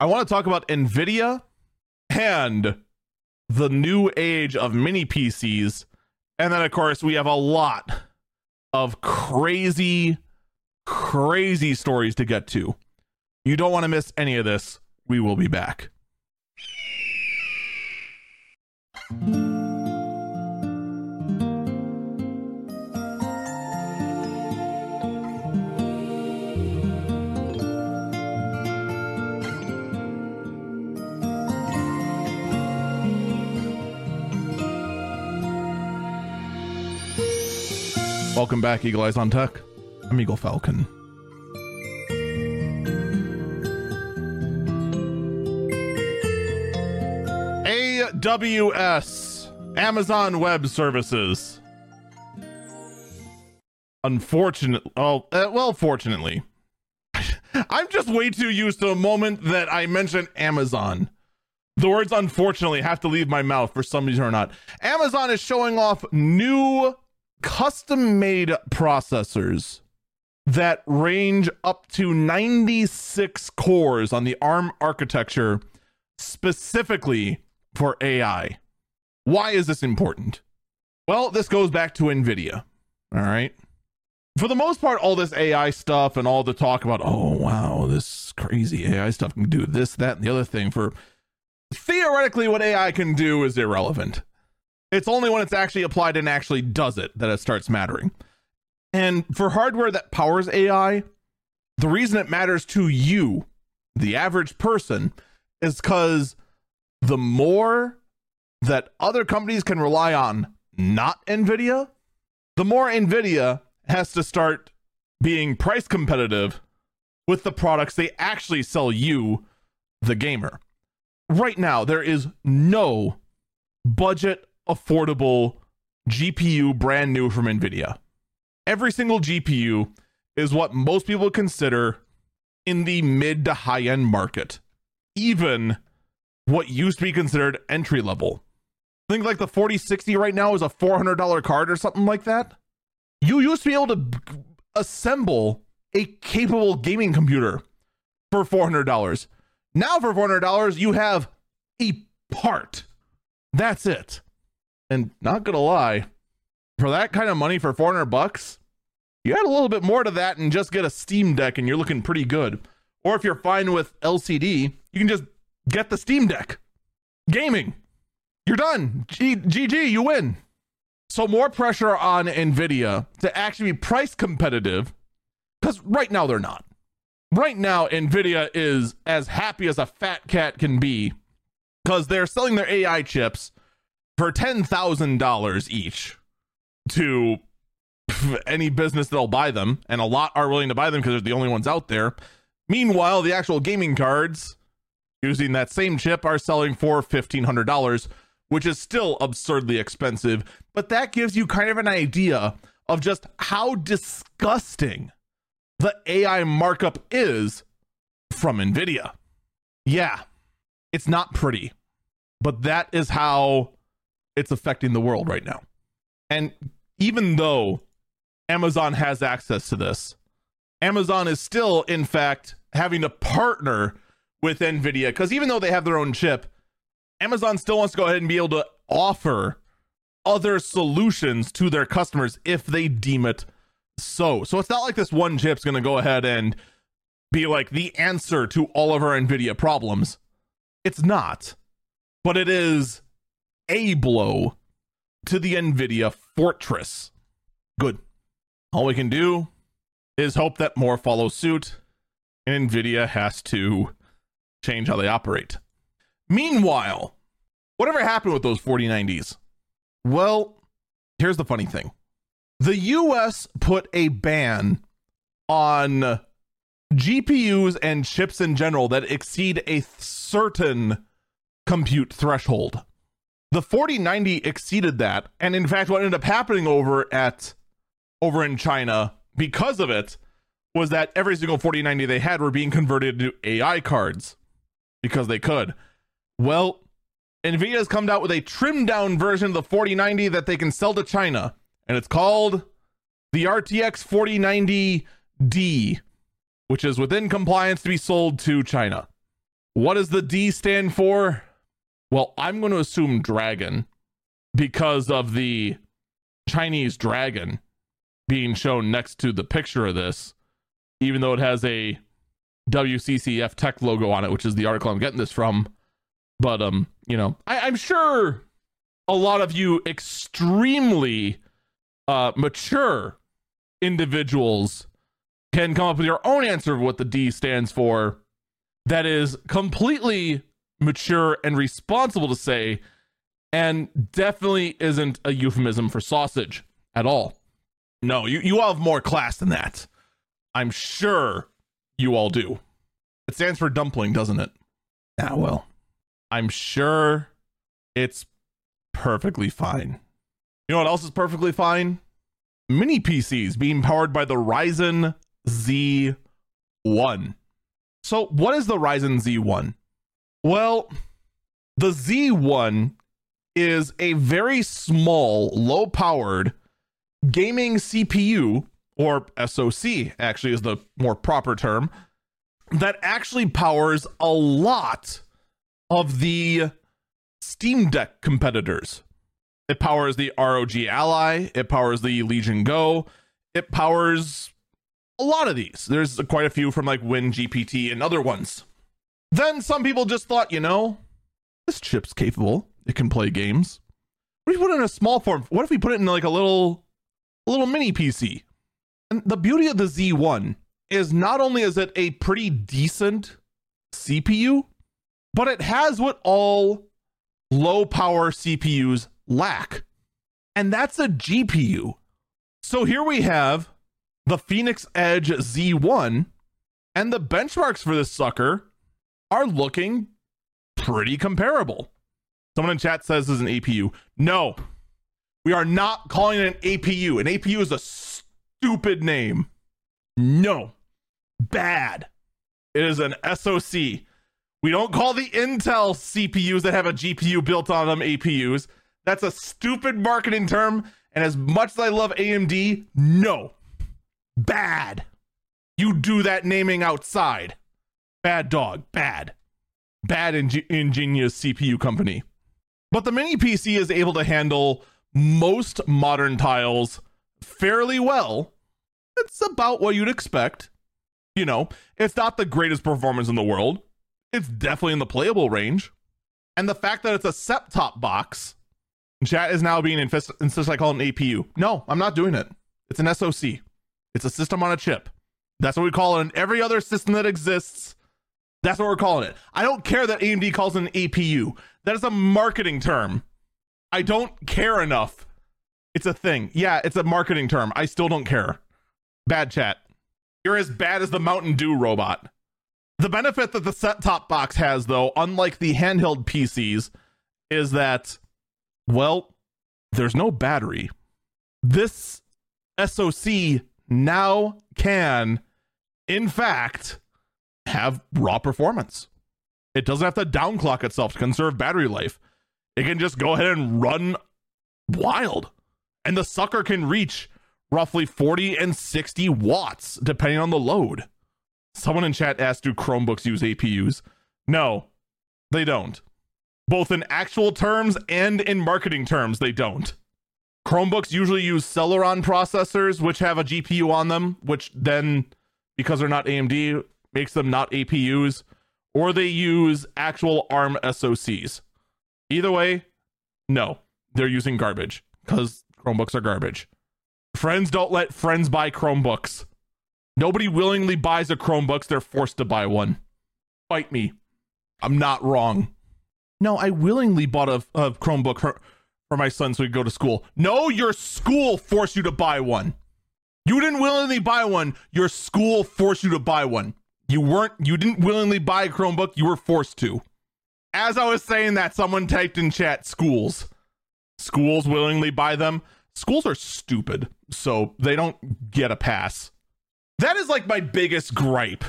I want to talk about NVIDIA and the new age of mini PCs. And then, of course, we have a lot of crazy, crazy stories to get to. You don't want to miss any of this. We will be back. Welcome back, Eagle Eyes on Tech. I'm Eagle Falcon. AWS, Amazon Web Services. Unfortunately, oh, uh, well, fortunately, (laughs) I'm just way too used to the moment that I mention Amazon. The words unfortunately have to leave my mouth for some reason or not. Amazon is showing off new custom made processors that range up to 96 cores on the ARM architecture specifically for AI. Why is this important? Well, this goes back to NVIDIA. All right. For the most part, all this AI stuff and all the talk about, oh, wow, this crazy AI stuff can do this, that, and the other thing for theoretically what AI can do is irrelevant. It's only when it's actually applied and actually does it that it starts mattering. And for hardware that powers AI, the reason it matters to you, the average person, is because the more that other companies can rely on not NVIDIA, the more NVIDIA has to start being price competitive with the products they actually sell you, the gamer. Right now, there is no budget affordable GPU brand new from NVIDIA. Every single GPU is what most people consider in the mid to high end market, even what used to be considered entry level. think like the 4060 right now is a $400 card or something like that. You used to be able to assemble a capable gaming computer for $400. Now for $400, you have a part. That's it. And not gonna lie, for that kind of money for 400 bucks, you add a little bit more to that and just get a Steam Deck and you're looking pretty good. Or if you're fine with LCD, you can just get the Steam Deck. Gaming. You're done. G- GG, you win. So more pressure on Nvidia to actually be price competitive cuz right now they're not. Right now Nvidia is as happy as a fat cat can be cuz they're selling their AI chips for $10,000 each to (laughs) any business that'll buy them, and a lot are willing to buy them because they're the only ones out there. Meanwhile, the actual gaming cards using that same chip are selling for $1,500, which is still absurdly expensive. But that gives you kind of an idea of just how disgusting the AI markup is from NVIDIA. Yeah, it's not pretty, but that is how it's affecting the world right now. And even though Amazon has access to this, Amazon is still, in fact, having to partner with NVIDIA because even though they have their own chip, Amazon still wants to go ahead and be able to offer other solutions to their customers if they deem it so. So it's not like this one chip's going to go ahead and be like the answer to all of our NVIDIA problems. It's not. But it is a blow to the NVIDIA fortress. Good. All we can do is hope that more follow suit and NVIDIA has to change how they operate. Meanwhile, whatever happened with those 4090s? Well, here's the funny thing the US put a ban on GPUs and chips in general that exceed a certain compute threshold. The 4090 exceeded that, and in fact, what ended up happening over at over in China because of it was that every single 4090 they had were being converted to AI cards because they could. Well, Nvidia has come out with a trimmed down version of the 4090 that they can sell to China, and it's called the RTX 4090D, which is within compliance to be sold to China. What does the D stand for? Well, I'm going to assume dragon because of the Chinese dragon being shown next to the picture of this, even though it has a WCCF tech logo on it, which is the article I'm getting this from. But um, you know, I, am sure a lot of you extremely uh mature individuals can come up with your own answer of what the D stands for that is completely mature and responsible to say, and definitely isn't a euphemism for sausage at all. No, you, you all have more class than that. I'm sure you all do. It stands for dumpling, doesn't it? Ah, well. I'm sure it's perfectly fine. You know what else is perfectly fine? Mini PCs being powered by the Ryzen Z1. So, what is the Ryzen Z1? Well, the Z1 is a very small, low powered gaming CPU, or SoC, actually, is the more proper term, that actually powers a lot of the Steam Deck competitors. It powers the ROG Ally, it powers the Legion Go, it powers a lot of these. There's quite a few from like WinGPT and other ones. Then some people just thought, you know, this chip's capable. It can play games. What if we put it in a small form? What if we put it in like a little a little mini PC? And the beauty of the Z1 is not only is it a pretty decent CPU, but it has what all low power CPUs lack. And that's a GPU. So here we have the Phoenix Edge Z1, and the benchmarks for this sucker are looking pretty comparable. Someone in chat says this is an APU. No, we are not calling it an APU. An APU is a stupid name. No, bad. It is an SOC. We don't call the Intel CPUs that have a GPU built on them APUs. That's a stupid marketing term. And as much as I love AMD, no, bad. You do that naming outside. Bad dog, bad. Bad ing- ingenious CPU company. But the mini PC is able to handle most modern tiles fairly well. It's about what you'd expect. You know, it's not the greatest performance in the world. It's definitely in the playable range. And the fact that it's a set top box, chat is now being insisted I call an APU. No, I'm not doing it. It's an SoC. It's a system on a chip. That's what we call it in every other system that exists. That's what we're calling it. I don't care that AMD calls it an APU. That is a marketing term. I don't care enough. It's a thing. Yeah, it's a marketing term. I still don't care. Bad chat. You're as bad as the Mountain Dew robot. The benefit that the set top box has, though, unlike the handheld PCs, is that, well, there's no battery. This SoC now can, in fact, have raw performance. It doesn't have to downclock itself to conserve battery life. It can just go ahead and run wild. And the sucker can reach roughly 40 and 60 watts, depending on the load. Someone in chat asked, Do Chromebooks use APUs? No, they don't. Both in actual terms and in marketing terms, they don't. Chromebooks usually use Celeron processors, which have a GPU on them, which then, because they're not AMD, makes them not APUs, or they use actual ARM SoCs. Either way, no, they're using garbage because Chromebooks are garbage. Friends don't let friends buy Chromebooks. Nobody willingly buys a Chromebooks, they're forced to buy one. Fight me. I'm not wrong. No, I willingly bought a, a Chromebook for, for my son so he could go to school. No, your school forced you to buy one. You didn't willingly buy one. Your school forced you to buy one. You weren't you didn't willingly buy a Chromebook, you were forced to. As I was saying that, someone typed in chat schools. Schools willingly buy them. Schools are stupid, so they don't get a pass. That is like my biggest gripe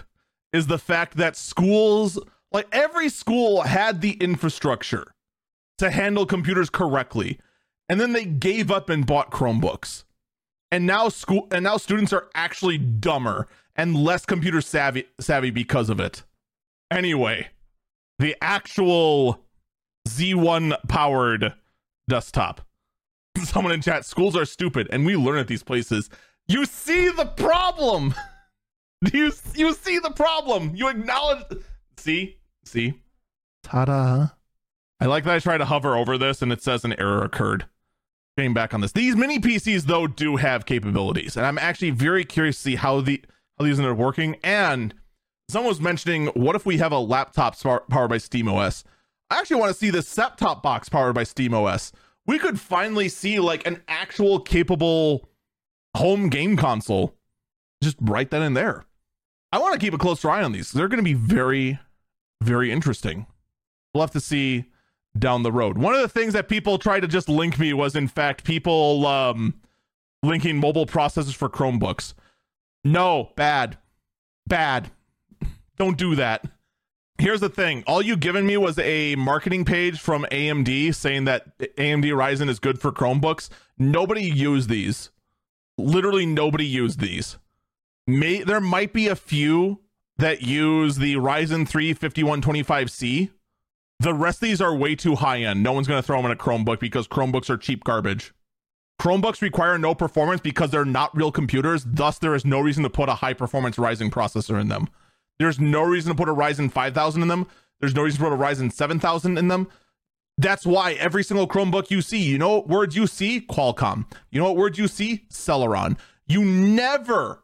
is the fact that schools like every school had the infrastructure to handle computers correctly. And then they gave up and bought Chromebooks. And now school and now students are actually dumber and less computer savvy savvy because of it. Anyway, the actual Z1 powered desktop. (laughs) Someone in chat, schools are stupid and we learn at these places. You see the problem. Do (laughs) You you see the problem. You acknowledge See? See? Ta-da. I like that I try to hover over this and it says an error occurred. Came back on this. These mini PCs though do have capabilities, and I'm actually very curious to see how the how these are working. And someone was mentioning, what if we have a laptop powered by SteamOS? I actually want to see the set top box powered by SteamOS. We could finally see like an actual capable home game console. Just write that in there. I want to keep a closer eye on these. They're going to be very, very interesting. We'll have to see down the road. One of the things that people tried to just link me was, in fact, people um, linking mobile processors for Chromebooks. No, bad. Bad. Don't do that. Here's the thing. All you given me was a marketing page from AMD saying that AMD Ryzen is good for Chromebooks. Nobody used these. Literally nobody used these. May there might be a few that use the Ryzen 3 5125C. The rest of these are way too high end. No one's going to throw them in a Chromebook because Chromebooks are cheap garbage. Chromebooks require no performance because they're not real computers. Thus, there is no reason to put a high performance Ryzen processor in them. There's no reason to put a Ryzen 5000 in them. There's no reason to put a Ryzen 7000 in them. That's why every single Chromebook you see, you know what words you see? Qualcomm. You know what words you see? Celeron. You never,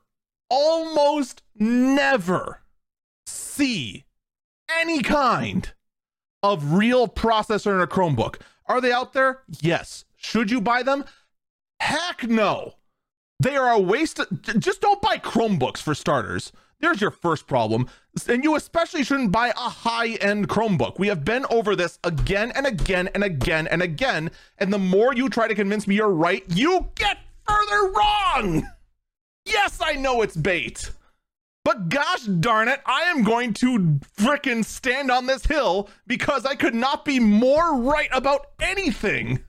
almost never see any kind of real processor in a Chromebook. Are they out there? Yes. Should you buy them? Heck no. They are a waste. Of, just don't buy Chromebooks for starters. There's your first problem. And you especially shouldn't buy a high end Chromebook. We have been over this again and again and again and again. And the more you try to convince me you're right, you get further wrong. Yes, I know it's bait. But gosh darn it, I am going to frickin' stand on this hill because I could not be more right about anything.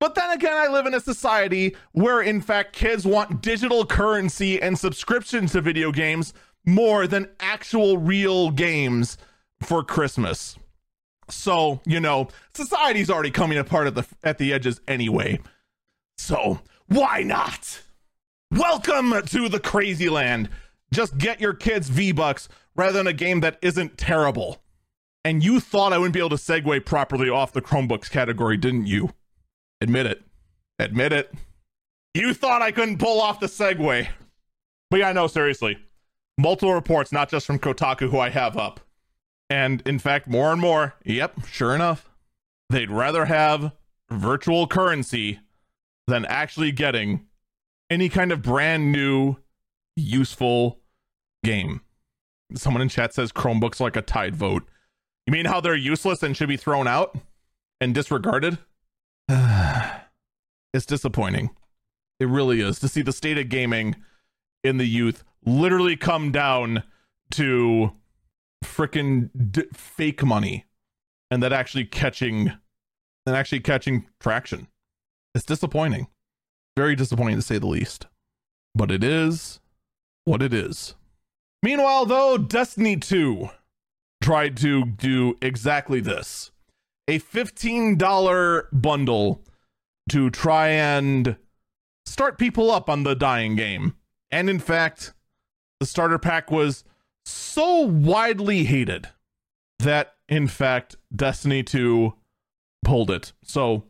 But then again, I live in a society where, in fact, kids want digital currency and subscriptions to video games more than actual real games for Christmas. So, you know, society's already coming apart at the at the edges anyway. So, why not? Welcome to the crazy land. Just get your kids V-Bucks rather than a game that isn't terrible. And you thought I wouldn't be able to segue properly off the Chromebooks category, didn't you? Admit it. Admit it. You thought I couldn't pull off the segue. But yeah, no, seriously multiple reports, not just from Kotaku, who I have up. And in fact, more and more, yep, sure enough, they'd rather have virtual currency than actually getting any kind of brand new, useful game. Someone in chat says Chromebooks like a tide vote. You mean how they're useless and should be thrown out and disregarded? (sighs) it's disappointing. It really is to see the state of gaming in the youth literally come down to freaking d- fake money and that actually catching and actually catching traction. It's disappointing. Very disappointing to say the least. But it is what it is. Meanwhile, though, Destiny 2 tried to do exactly this a $15 bundle to try and start people up on the dying game. And in fact, the starter pack was so widely hated that, in fact, Destiny 2 pulled it. So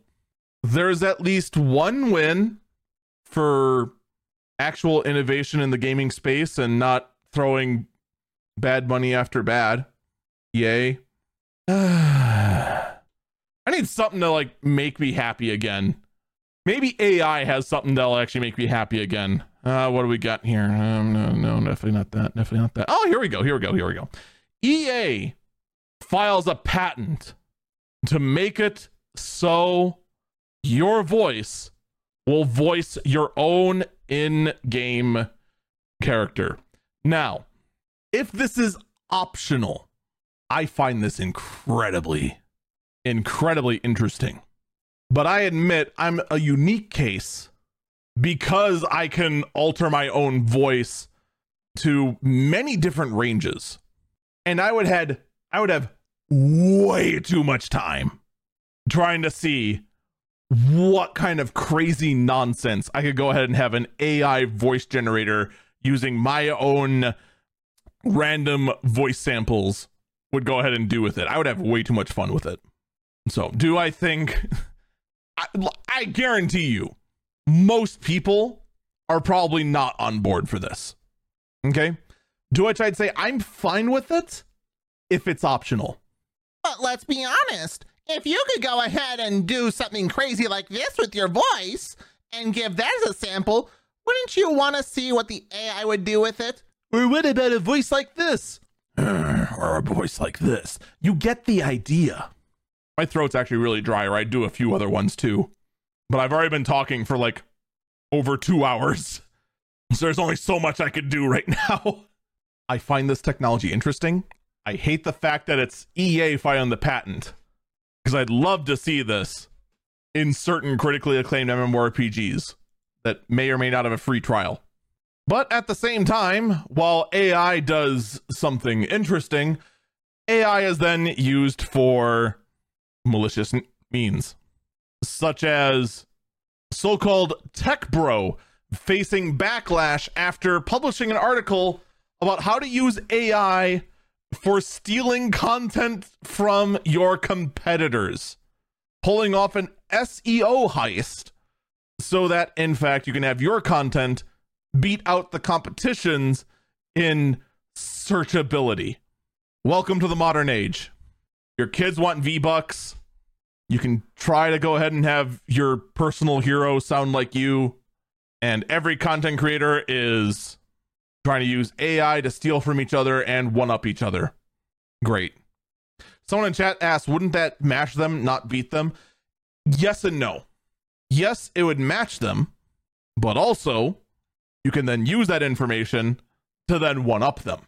there's at least one win for actual innovation in the gaming space and not throwing bad money after bad. Yay. (sighs) I need something to like make me happy again. Maybe AI has something that'll actually make me happy again. Uh, what do we got here? Um, no, no, definitely not that. Definitely not that. Oh, here we go. Here we go. Here we go. EA files a patent to make it so your voice will voice your own in game character. Now, if this is optional, I find this incredibly, incredibly interesting. But I admit I'm a unique case because I can alter my own voice to many different ranges. And I would had I would have way too much time trying to see what kind of crazy nonsense I could go ahead and have an AI voice generator using my own random voice samples would go ahead and do with it. I would have way too much fun with it. So, do I think (laughs) I, I guarantee you most people are probably not on board for this. Okay. To which I'd say I'm fine with it if it's optional. But let's be honest. If you could go ahead and do something crazy like this with your voice and give that as a sample, Wouldn't you want to see what the AI would do with it? Or what about a voice like this? (clears throat) or a voice like this. You get the idea. My throat's actually really dry, or I'd do a few other ones too. But I've already been talking for like over two hours. So there's only so much I could do right (laughs) now. I find this technology interesting. I hate the fact that it's EA filing the patent because I'd love to see this in certain critically acclaimed MMORPGs that may or may not have a free trial. But at the same time, while AI does something interesting, AI is then used for malicious means, such as so called tech bro facing backlash after publishing an article about how to use AI for stealing content from your competitors, pulling off an SEO heist so that, in fact, you can have your content beat out the competitions in searchability. Welcome to the modern age. Your kids want V Bucks. You can try to go ahead and have your personal hero sound like you. And every content creator is trying to use AI to steal from each other and one up each other. Great. Someone in chat asked, wouldn't that mash them, not beat them? Yes and no. Yes, it would match them, but also you can then use that information to then one up them.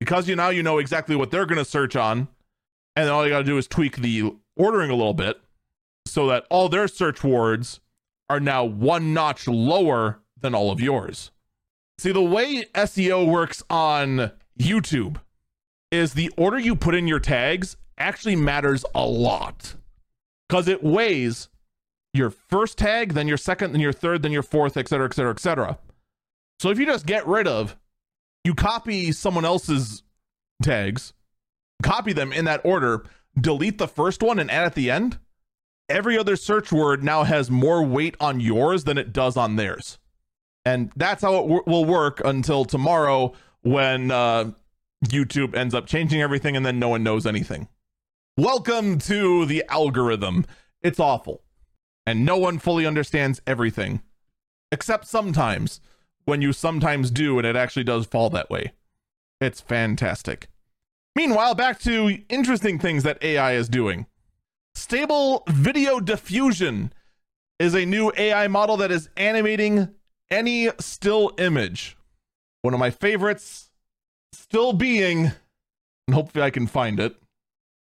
Because you now you know exactly what they're going to search on, and all you got to do is tweak the ordering a little bit so that all their search words are now one notch lower than all of yours. See, the way SEO works on YouTube is the order you put in your tags actually matters a lot because it weighs your first tag, then your second, then your third, then your fourth, et cetera, et cetera, et cetera. So if you just get rid of, you copy someone else's tags, copy them in that order, delete the first one and add at the end, every other search word now has more weight on yours than it does on theirs. And that's how it w- will work until tomorrow when uh, YouTube ends up changing everything and then no one knows anything. Welcome to the algorithm. It's awful. And no one fully understands everything, except sometimes when you sometimes do and it actually does fall that way. It's fantastic. Meanwhile, back to interesting things that AI is doing. Stable Video Diffusion is a new AI model that is animating any still image. One of my favorites, still being, and hopefully I can find it,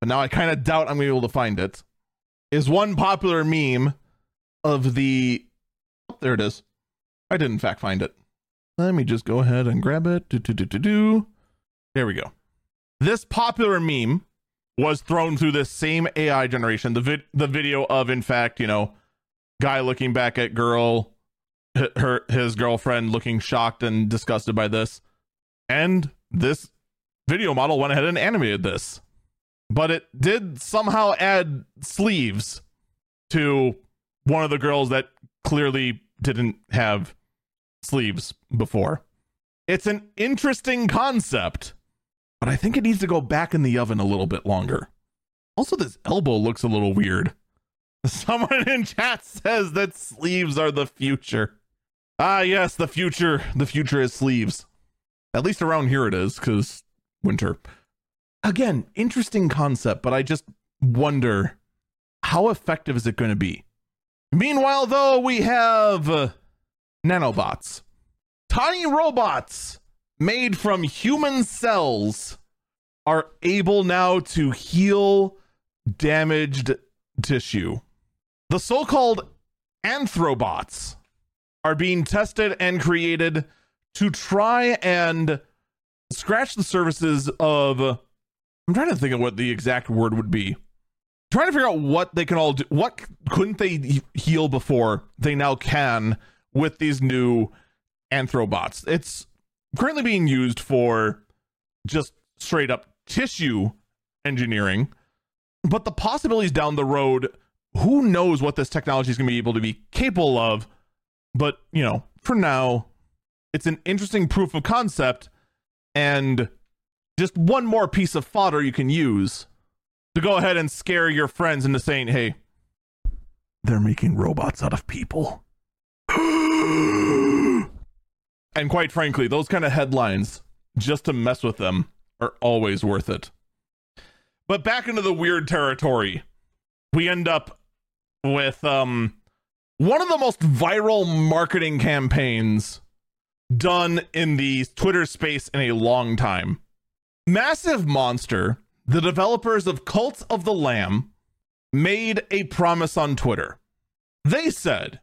but now I kind of doubt I'm going to be able to find it, is one popular meme of the. Oh, there it is. I did, in fact, find it. Let me just go ahead and grab it. Do, do, do, do, do. There we go. This popular meme was thrown through this same AI generation. The vid- the video of, in fact, you know, guy looking back at girl, her his girlfriend looking shocked and disgusted by this, and this video model went ahead and animated this, but it did somehow add sleeves to one of the girls that clearly didn't have sleeves before. It's an interesting concept, but I think it needs to go back in the oven a little bit longer. Also, this elbow looks a little weird. (laughs) Someone in chat says that sleeves are the future. Ah, yes, the future. The future is sleeves. At least around here it is, because winter. Again, interesting concept, but I just wonder how effective is it going to be? Meanwhile, though, we have uh, nanobots, tiny robots made from human cells, are able now to heal damaged tissue. The so called anthrobots are being tested and created to try and scratch the surfaces of. I'm trying to think of what the exact word would be trying to figure out what they can all do. What couldn't they heal before they now can with these new anthrobots? It's currently being used for just straight up tissue engineering, but the possibilities down the road, who knows what this technology is going to be able to be capable of? But, you know, for now, it's an interesting proof of concept and just one more piece of fodder you can use to go ahead and scare your friends into saying, hey, they're making robots out of people. (gasps) And quite frankly, those kind of headlines, just to mess with them, are always worth it. But back into the weird territory, we end up with um one of the most viral marketing campaigns done in the Twitter space in a long time. Massive Monster, the developers of Cult of the Lamb, made a promise on Twitter. They said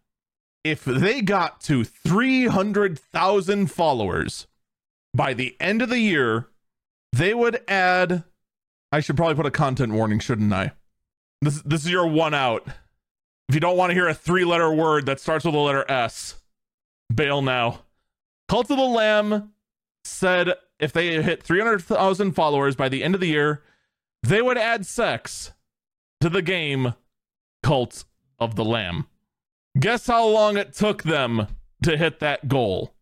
if they got to 300,000 followers by the end of the year, they would add. I should probably put a content warning, shouldn't I? This, this is your one out. If you don't want to hear a three letter word that starts with the letter S, bail now. Cult of the Lamb said if they hit 300,000 followers by the end of the year, they would add sex to the game Cult of the Lamb. Guess how long it took them to hit that goal?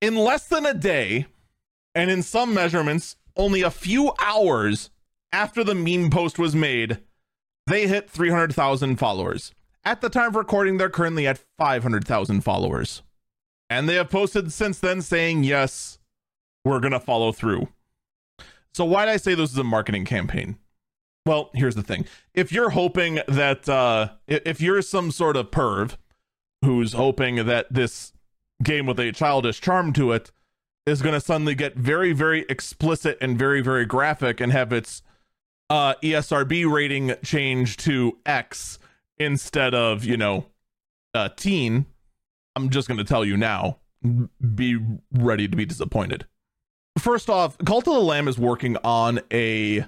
In less than a day, and in some measurements, only a few hours after the meme post was made, they hit 300,000 followers. At the time of recording, they're currently at 500,000 followers. And they have posted since then saying, yes, we're going to follow through. So, why did I say this is a marketing campaign? Well, here's the thing. If you're hoping that, uh, if you're some sort of perv who's hoping that this game with a childish charm to it is going to suddenly get very, very explicit and very, very graphic and have its uh, ESRB rating change to X instead of, you know, uh, teen, I'm just going to tell you now be ready to be disappointed. First off, Cult of the Lamb is working on a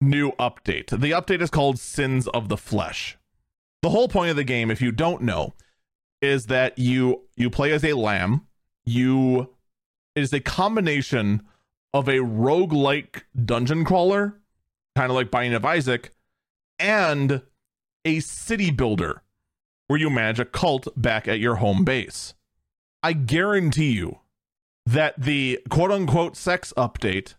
new update. The update is called Sins of the Flesh. The whole point of the game, if you don't know, is that you you play as a lamb. You it is a combination of a rogue-like dungeon crawler, kind of like Binding of Isaac, and a city builder where you manage a cult back at your home base. I guarantee you that the quote unquote sex update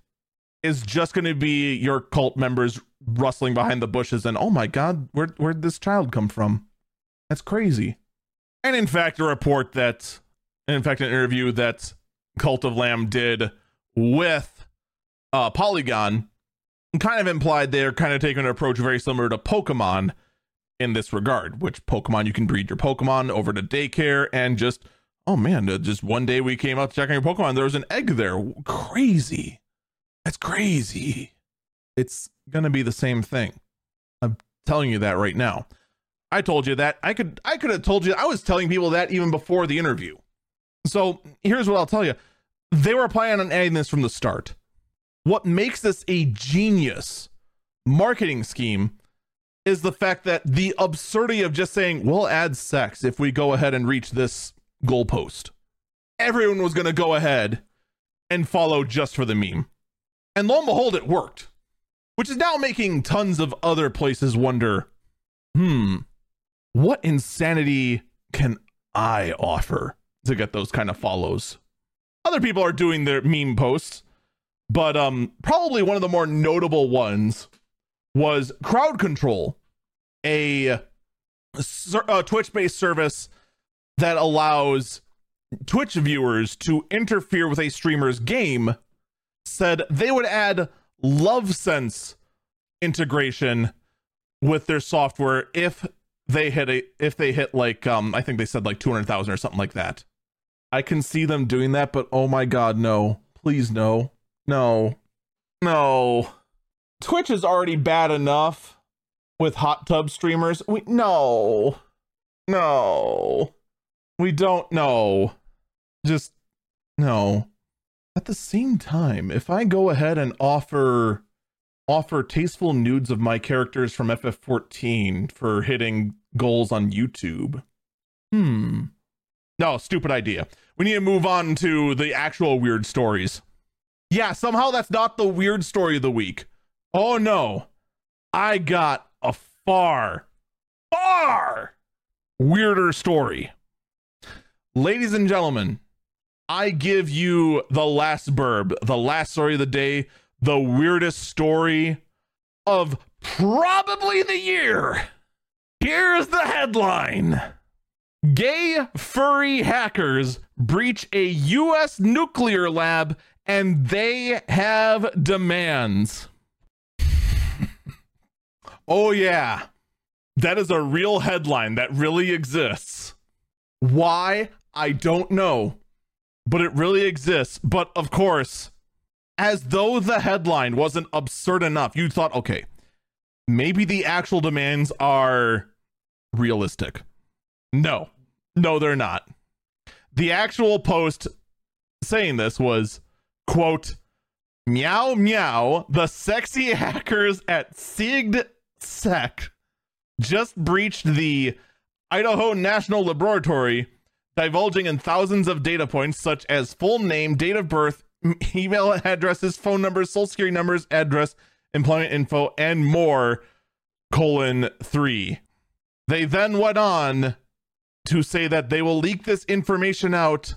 is just going to be your cult members rustling behind the bushes and oh my god, where where'd this child come from? That's crazy. And in fact, a report that, in fact, an interview that Cult of Lamb did with uh, Polygon kind of implied they're kind of taking an approach very similar to Pokemon in this regard, which Pokemon you can breed your Pokemon over to daycare and just, oh man, uh, just one day we came out checking your Pokemon, there was an egg there. Crazy. That's crazy. It's going to be the same thing. I'm telling you that right now. I told you that. I could I could have told you. I was telling people that even before the interview. So here's what I'll tell you. They were planning on adding this from the start. What makes this a genius marketing scheme is the fact that the absurdity of just saying we'll add sex if we go ahead and reach this goalpost. Everyone was going to go ahead and follow just for the meme. And lo and behold, it worked, which is now making tons of other places wonder hmm, what insanity can I offer to get those kind of follows? Other people are doing their meme posts, but um, probably one of the more notable ones was Crowd Control, a, a Twitch based service that allows Twitch viewers to interfere with a streamer's game, said they would add Lovense integration with their software if they hit a if they hit like um I think they said like 200,000 or something like that. I can see them doing that, but oh my god, no. Please no. No. No. Twitch is already bad enough with hot tub streamers. We no. No. We don't know. Just no. At the same time, if I go ahead and offer offer tasteful nudes of my characters from FF14 for hitting goals on YouTube. Hmm. No, stupid idea. We need to move on to the actual weird stories. Yeah, somehow that's not the weird story of the week. Oh no. I got a far, far weirder story. Ladies and gentlemen, I give you the last burb, the last story of the day the weirdest story of probably the year. Here's the headline Gay furry hackers breach a US nuclear lab and they have demands. (laughs) oh, yeah. That is a real headline that really exists. Why? I don't know. But it really exists. But of course, as though the headline wasn't absurd enough, you thought, okay, maybe the actual demands are realistic. No, no, they're not. The actual post saying this was, quote, meow meow, the sexy (laughs) hackers at Sieged Sec just breached the Idaho National Laboratory, divulging in thousands of data points such as full name, date of birth, email addresses, phone numbers, social security numbers, address, employment info, and more. Colon three. They then went on to say that they will leak this information out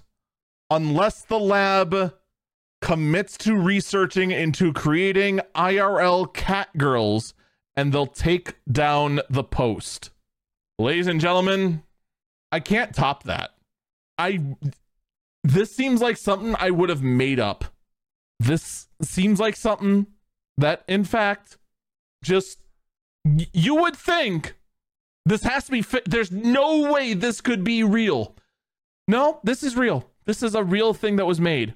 unless the lab commits to researching into creating IRL cat girls and they'll take down the post. Ladies and gentlemen, I can't top that. I this seems like something I would have made up. This seems like something that in fact just you would think this has to be fit. There's no way this could be real. No, this is real. This is a real thing that was made.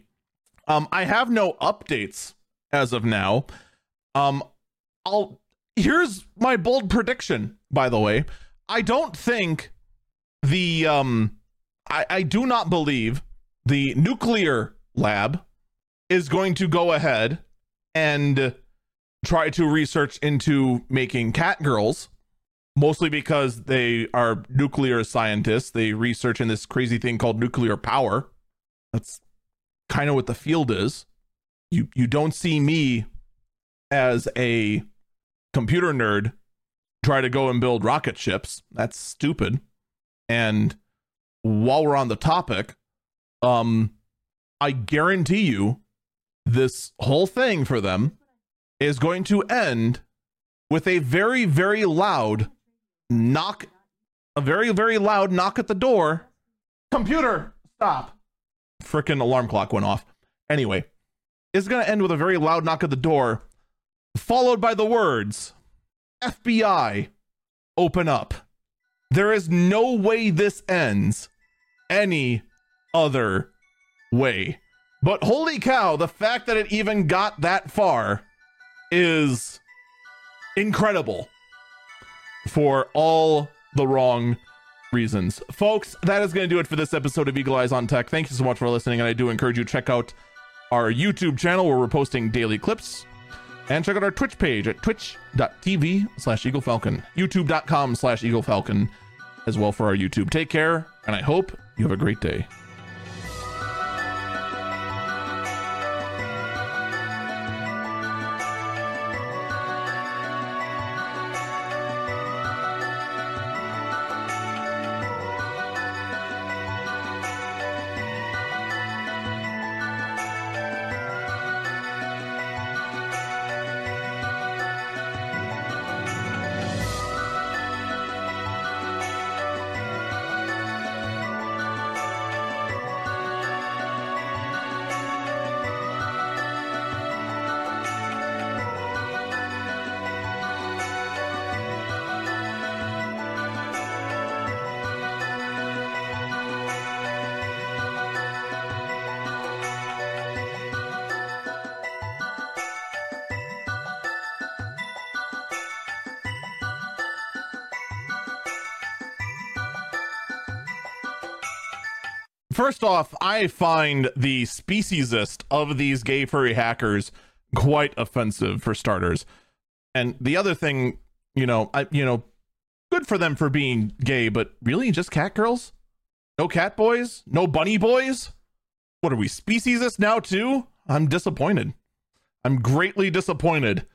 Um, I have no updates as of now. Um, I'll here's my bold prediction, by the way. I don't think the um I, I do not believe the nuclear lab is going to go ahead and try to research into making cat girls mostly because they are nuclear scientists. They research in this crazy thing called nuclear power. That's kind of what the field is. You you don't see me as a computer nerd try to go and build rocket ships. That's stupid. And while we're on the topic um i guarantee you this whole thing for them is going to end with a very, very loud knock, a very, very loud knock at the door. Computer, stop. Frickin' alarm clock went off. Anyway, it's going to end with a very loud knock at the door, followed by the words FBI, open up. There is no way this ends any other way. But holy cow, the fact that it even got that far is incredible for all the wrong reasons. Folks, that is going to do it for this episode of Eagle Eyes on Tech. Thank you so much for listening, and I do encourage you to check out our YouTube channel where we're posting daily clips. And check out our Twitch page at twitch.tv slash Eagle Falcon, youtube.com slash Eagle Falcon as well for our YouTube. Take care, and I hope you have a great day. Off, I find the speciesist of these gay furry hackers quite offensive for starters. And the other thing, you know, I you know, good for them for being gay, but really just cat girls? No cat boys? No bunny boys? What are we speciesist now too? I'm disappointed. I'm greatly disappointed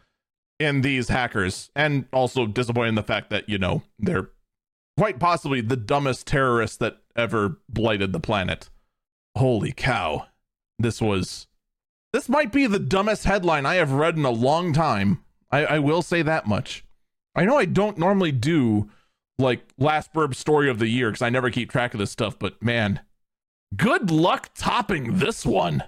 in these hackers and also disappointed in the fact that, you know, they're quite possibly the dumbest terrorists that ever blighted the planet. Holy cow. This was. This might be the dumbest headline I have read in a long time. I, I will say that much. I know I don't normally do like last burb story of the year because I never keep track of this stuff. But man, good luck topping this one.